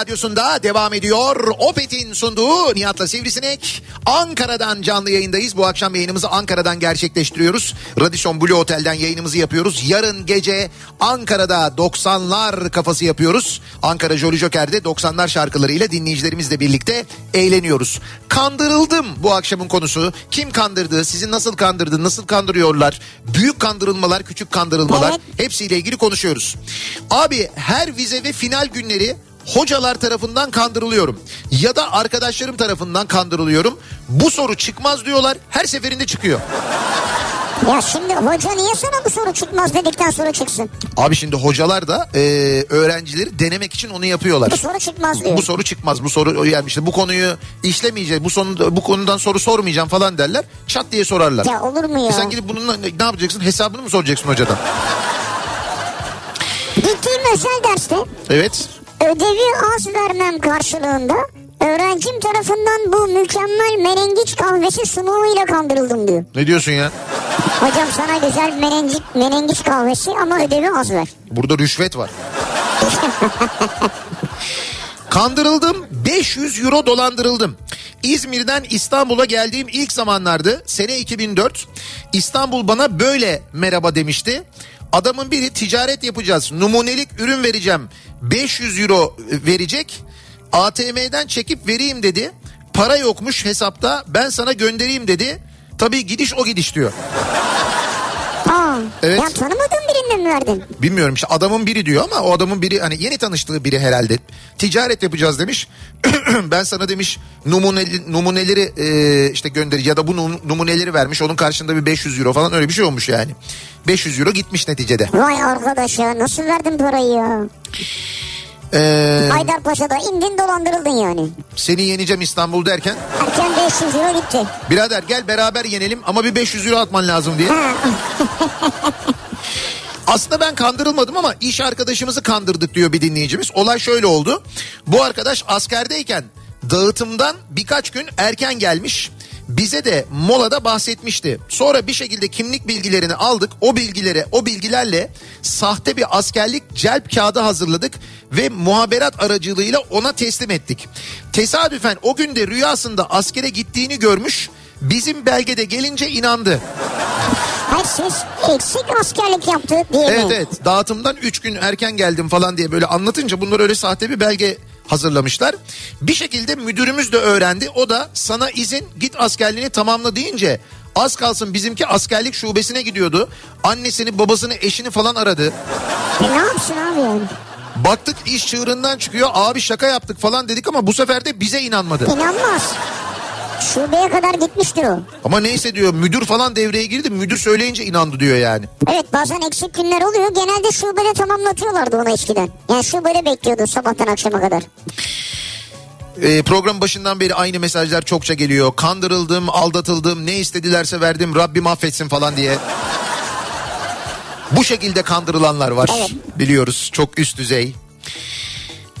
Radyosunda devam ediyor. Opet'in sunduğu Nihat'la Sivrisinek. Ankara'dan canlı yayındayız. Bu akşam yayınımızı Ankara'dan gerçekleştiriyoruz. Radisson Blue Otel'den yayınımızı yapıyoruz. Yarın gece Ankara'da 90'lar kafası yapıyoruz. Ankara Jolly Joker'de 90'lar şarkılarıyla dinleyicilerimizle birlikte eğleniyoruz. Kandırıldım bu akşamın konusu. Kim kandırdı? Sizi nasıl kandırdı? Nasıl kandırıyorlar? Büyük kandırılmalar, küçük kandırılmalar. Evet. Hepsiyle ilgili konuşuyoruz. Abi her vize ve final günleri hocalar tarafından kandırılıyorum. Ya da arkadaşlarım tarafından kandırılıyorum. Bu soru çıkmaz diyorlar. Her seferinde çıkıyor. Ya şimdi hoca niye sana bu soru çıkmaz dedikten sonra çıksın? Abi şimdi hocalar da e, öğrencileri denemek için onu yapıyorlar. Bu soru çıkmaz diyor. Bu soru çıkmaz. Bu soru yani işte bu konuyu işlemeyeceğiz. Bu sonu bu konudan soru sormayacağım falan derler. Çat diye sorarlar. Ya olur mu ya? E sen gidip bununla ne, ne yapacaksın? Hesabını mı soracaksın hocadan? Gittiğim özel derste Evet. Ödevi az vermem karşılığında öğrencim tarafından bu mükemmel menengiç kahvesi sunuğuyla kandırıldım diyor. Ne diyorsun ya? Hocam sana güzel menengiç, menengiç kahvesi ama ödevi az ver. Burada rüşvet var. Kandırıldım 500 euro dolandırıldım. İzmir'den İstanbul'a geldiğim ilk zamanlardı sene 2004 İstanbul bana böyle merhaba demişti. Adamın biri ticaret yapacağız numunelik ürün vereceğim 500 euro verecek ATM'den çekip vereyim dedi. Para yokmuş hesapta ben sana göndereyim dedi. Tabii gidiş o gidiş diyor. Evet. Ya tanımadığın birinden mi verdin? Bilmiyorum işte adamın biri diyor ama o adamın biri hani yeni tanıştığı biri herhalde. Ticaret yapacağız demiş. ben sana demiş numuneli, numuneleri e, işte gönder ya da bu num- numuneleri vermiş. Onun karşında bir 500 euro falan öyle bir şey olmuş yani. 500 euro gitmiş neticede. Vay arkadaş ya nasıl verdin parayı ya? Ee, Haydarpaşa'da indin dolandırıldın yani. seni yeneceğim İstanbul derken Erken 500 euro gitti. birader gel beraber yenelim ama bir 500 euro atman lazım diye. Aslında ben kandırılmadım ama iş arkadaşımızı kandırdık diyor bir dinleyicimiz. Olay şöyle oldu. Bu arkadaş askerdeyken dağıtımdan birkaç gün erken gelmiş. Bize de molada bahsetmişti. Sonra bir şekilde kimlik bilgilerini aldık. O bilgilere, o bilgilerle sahte bir askerlik celp kağıdı hazırladık ve muhaberat aracılığıyla ona teslim ettik. Tesadüfen o günde rüyasında askere gittiğini görmüş. Bizim belgede gelince inandı. Hayır siz eksik askerlik yaptı diye Evet mi? evet dağıtımdan 3 gün erken geldim falan diye böyle anlatınca bunlar öyle sahte bir belge hazırlamışlar. Bir şekilde müdürümüz de öğrendi. O da sana izin git askerliğini tamamla deyince az kalsın bizimki askerlik şubesine gidiyordu. Annesini babasını eşini falan aradı. E ne yapsın abi yani? Baktık iş çığırından çıkıyor abi şaka yaptık falan dedik ama bu sefer de bize inanmadı. İnanmaz. Şubeye kadar gitmiştir o. Ama neyse diyor müdür falan devreye girdi müdür söyleyince inandı diyor yani. Evet bazen eksik günler oluyor. Genelde şubede tamamlatıyorlardı onu eskiden. Yani şubede bekliyordu sabahtan akşama kadar. Ee, program başından beri aynı mesajlar çokça geliyor. Kandırıldım, aldatıldım, ne istedilerse verdim, Rabbim affetsin falan diye. Bu şekilde kandırılanlar var. Evet. Biliyoruz çok üst düzey.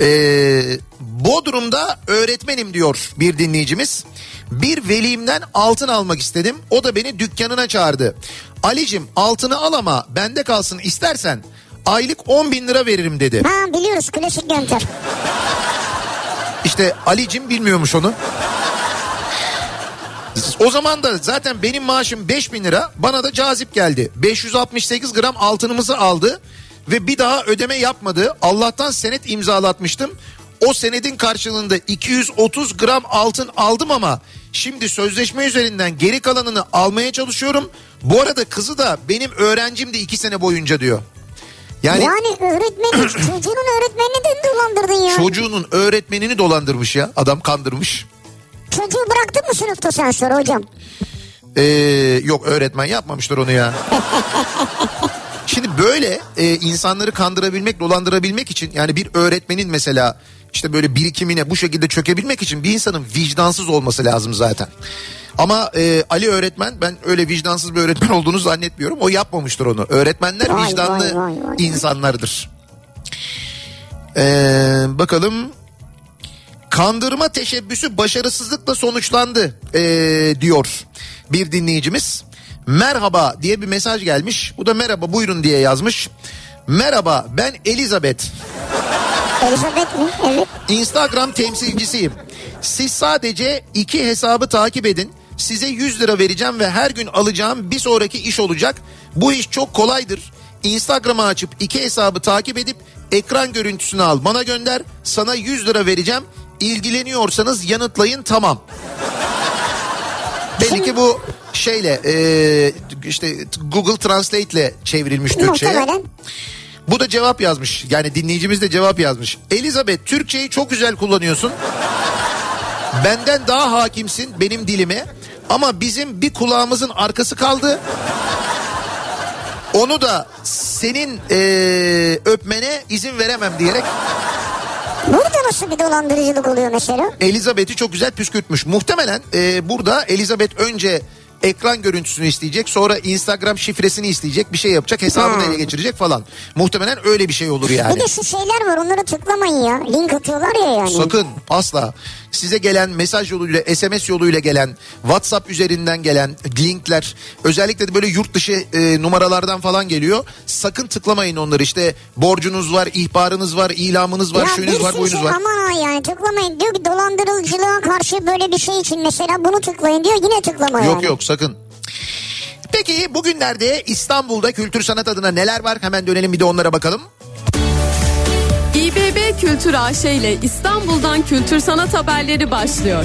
Ee, Bodrum'da öğretmenim diyor bir dinleyicimiz. Bir velimden altın almak istedim. O da beni dükkanına çağırdı. Alicim altını al ama bende kalsın istersen aylık 10 bin lira veririm dedi. Ha biliyoruz klasik yöntem. İşte Alicim bilmiyormuş onu. O zaman da zaten benim maaşım 5 bin lira bana da cazip geldi. 568 gram altınımızı aldı ve bir daha ödeme yapmadı. Allah'tan senet imzalatmıştım. O senedin karşılığında 230 gram altın aldım ama şimdi sözleşme üzerinden geri kalanını almaya çalışıyorum. Bu arada kızı da benim öğrencimdi iki sene boyunca diyor. Yani, Yani öğretmenin çocuğunun öğretmenini de dolandırdın ya. çocuğunun öğretmenini dolandırmış ya adam kandırmış. Çocuğu bıraktın mı sınıfta sen sonra hocam? Ee, yok öğretmen yapmamıştır onu ya. Şimdi böyle e, insanları kandırabilmek, dolandırabilmek için yani bir öğretmenin mesela işte böyle birikimine bu şekilde çökebilmek için bir insanın vicdansız olması lazım zaten. Ama e, Ali öğretmen ben öyle vicdansız bir öğretmen olduğunu zannetmiyorum. O yapmamıştır onu. Öğretmenler Vay, vicdanlı vay, vay, vay. insanlardır. Ee, bakalım kandırma teşebbüsü başarısızlıkla sonuçlandı ee, diyor bir dinleyicimiz. Merhaba diye bir mesaj gelmiş. Bu da merhaba buyurun diye yazmış. Merhaba ben Elizabeth. Elizabeth mi? Evet. Instagram temsilcisiyim. Siz sadece iki hesabı takip edin. Size 100 lira vereceğim ve her gün alacağım bir sonraki iş olacak. Bu iş çok kolaydır. Instagram'ı açıp iki hesabı takip edip ekran görüntüsünü al bana gönder. Sana 100 lira vereceğim. İlgileniyorsanız yanıtlayın tamam. Belli ki bu şeyle e, işte Google Translate ile çevrilmiş Türkçe'ye. Muhtemelen. Bu da cevap yazmış. Yani dinleyicimiz de cevap yazmış. Elizabeth Türkçeyi çok güzel kullanıyorsun. Benden daha hakimsin benim dilime. Ama bizim bir kulağımızın arkası kaldı. Onu da senin eee, öpmene izin veremem diyerek Burada nasıl bir dolandırıcılık oluyor mesela? Elizabeth'i çok güzel püskürtmüş. Muhtemelen eee, burada Elizabeth önce ekran görüntüsünü isteyecek sonra Instagram şifresini isteyecek bir şey yapacak hesabını Hmm. ele geçirecek falan. Muhtemelen öyle bir şey olur yani. Bir de şu şeyler var onları tıklamayın ya. Link atıyorlar ya yani. Sakın asla size gelen mesaj yoluyla SMS yoluyla gelen WhatsApp üzerinden gelen linkler özellikle de böyle yurt dışı e, numaralardan falan geliyor. Sakın tıklamayın onları işte borcunuz var, ihbarınız var, ilamınız var, ya şuyunuz var, sürü buyunuz şey var. aman ha yani tıklamayın. Diyor ki dolandırıcılığa karşı böyle bir şey için mesela bunu tıklayın diyor yine tıklama Yok yani. yok sakın. Peki bugünlerde İstanbul'da kültür sanat adına neler var? Hemen dönelim bir de onlara bakalım. İBB Kültür AŞ ile İstanbul'dan kültür sanat haberleri başlıyor.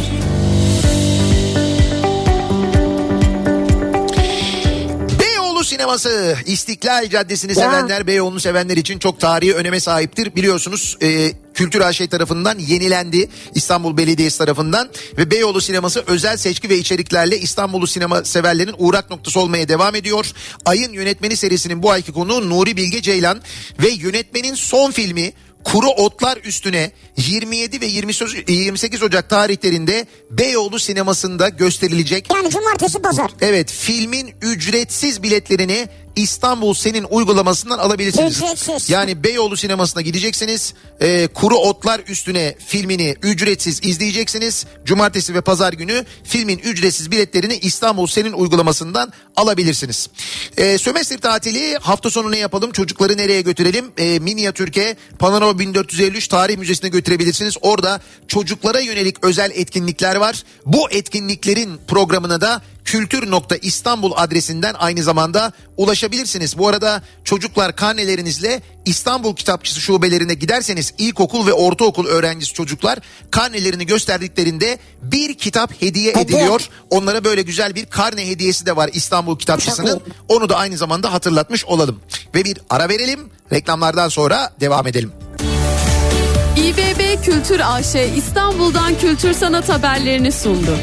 Sineması İstiklal Caddesi'ni sevenler Beyoğlu'nu sevenler için çok tarihi öneme sahiptir. Biliyorsunuz e, Kültür AŞ tarafından yenilendi İstanbul Belediyesi tarafından ve Beyoğlu sineması özel seçki ve içeriklerle İstanbul'u sinema severlerin uğrak noktası olmaya devam ediyor. Ayın yönetmeni serisinin bu ayki konuğu Nuri Bilge Ceylan ve yönetmenin son filmi Kuru Otlar Üstüne 27 ve 28 Ocak tarihlerinde Beyoğlu sinemasında gösterilecek. Yani cumartesi pazar. Evet filmin ücretsiz biletlerini İstanbul Senin uygulamasından alabilirsiniz. Ücretsiz. Yani Beyoğlu sinemasına gideceksiniz. Ee, Kuru Otlar Üstüne filmini ücretsiz izleyeceksiniz. Cumartesi ve pazar günü filmin ücretsiz biletlerini İstanbul Senin uygulamasından alabilirsiniz. Ee, sömestr tatili hafta sonu ne yapalım? Çocukları nereye götürelim? Ee, Minyatürk'e Panorama 1453 Tarih Müzesi'ne götürebilirsiniz. Orada çocuklara yönelik özel etkinlikler var. Bu etkinliklerin programına da kültür.istanbul adresinden aynı zamanda ulaşabilirsiniz. Bu arada çocuklar karnelerinizle İstanbul Kitapçısı şubelerine giderseniz ilkokul ve ortaokul öğrencisi çocuklar karnelerini gösterdiklerinde bir kitap hediye ediliyor. Onlara böyle güzel bir karne hediyesi de var İstanbul Kitapçısı'nın. Onu da aynı zamanda hatırlatmış olalım. Ve bir ara verelim. Reklamlardan sonra devam edelim. İBB Kültür AŞ İstanbul'dan kültür sanat haberlerini sundu.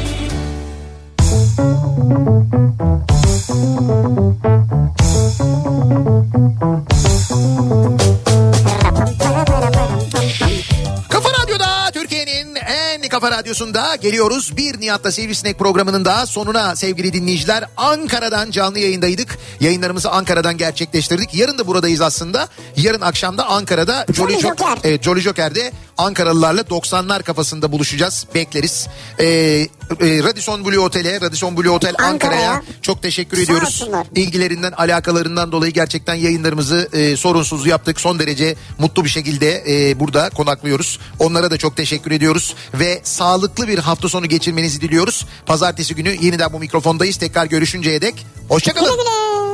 Radyosunda geliyoruz. Bir Nihat'ta Sivrisinek programının da sonuna sevgili dinleyiciler. Ankara'dan canlı yayındaydık. Yayınlarımızı Ankara'dan gerçekleştirdik. Yarın da buradayız aslında. Yarın akşam da Ankara'da Jolly Jo- Joker. Evet, Jolly Joker'de Ankaralılarla 90'lar kafasında buluşacağız. Bekleriz. Ee, e, Radisson Blue Otel'e, Radisson Blue Otel Ankara'ya. Ankara'ya çok teşekkür Sağ ediyoruz. olsunlar. İlgilerinden, alakalarından dolayı gerçekten yayınlarımızı e, sorunsuz yaptık. Son derece mutlu bir şekilde e, burada konaklıyoruz. Onlara da çok teşekkür ediyoruz ve sağlıklı bir hafta sonu geçirmenizi diliyoruz. Pazartesi günü yeniden bu mikrofondayız. Tekrar görüşünceye dek hoşçakalın. Güle güle.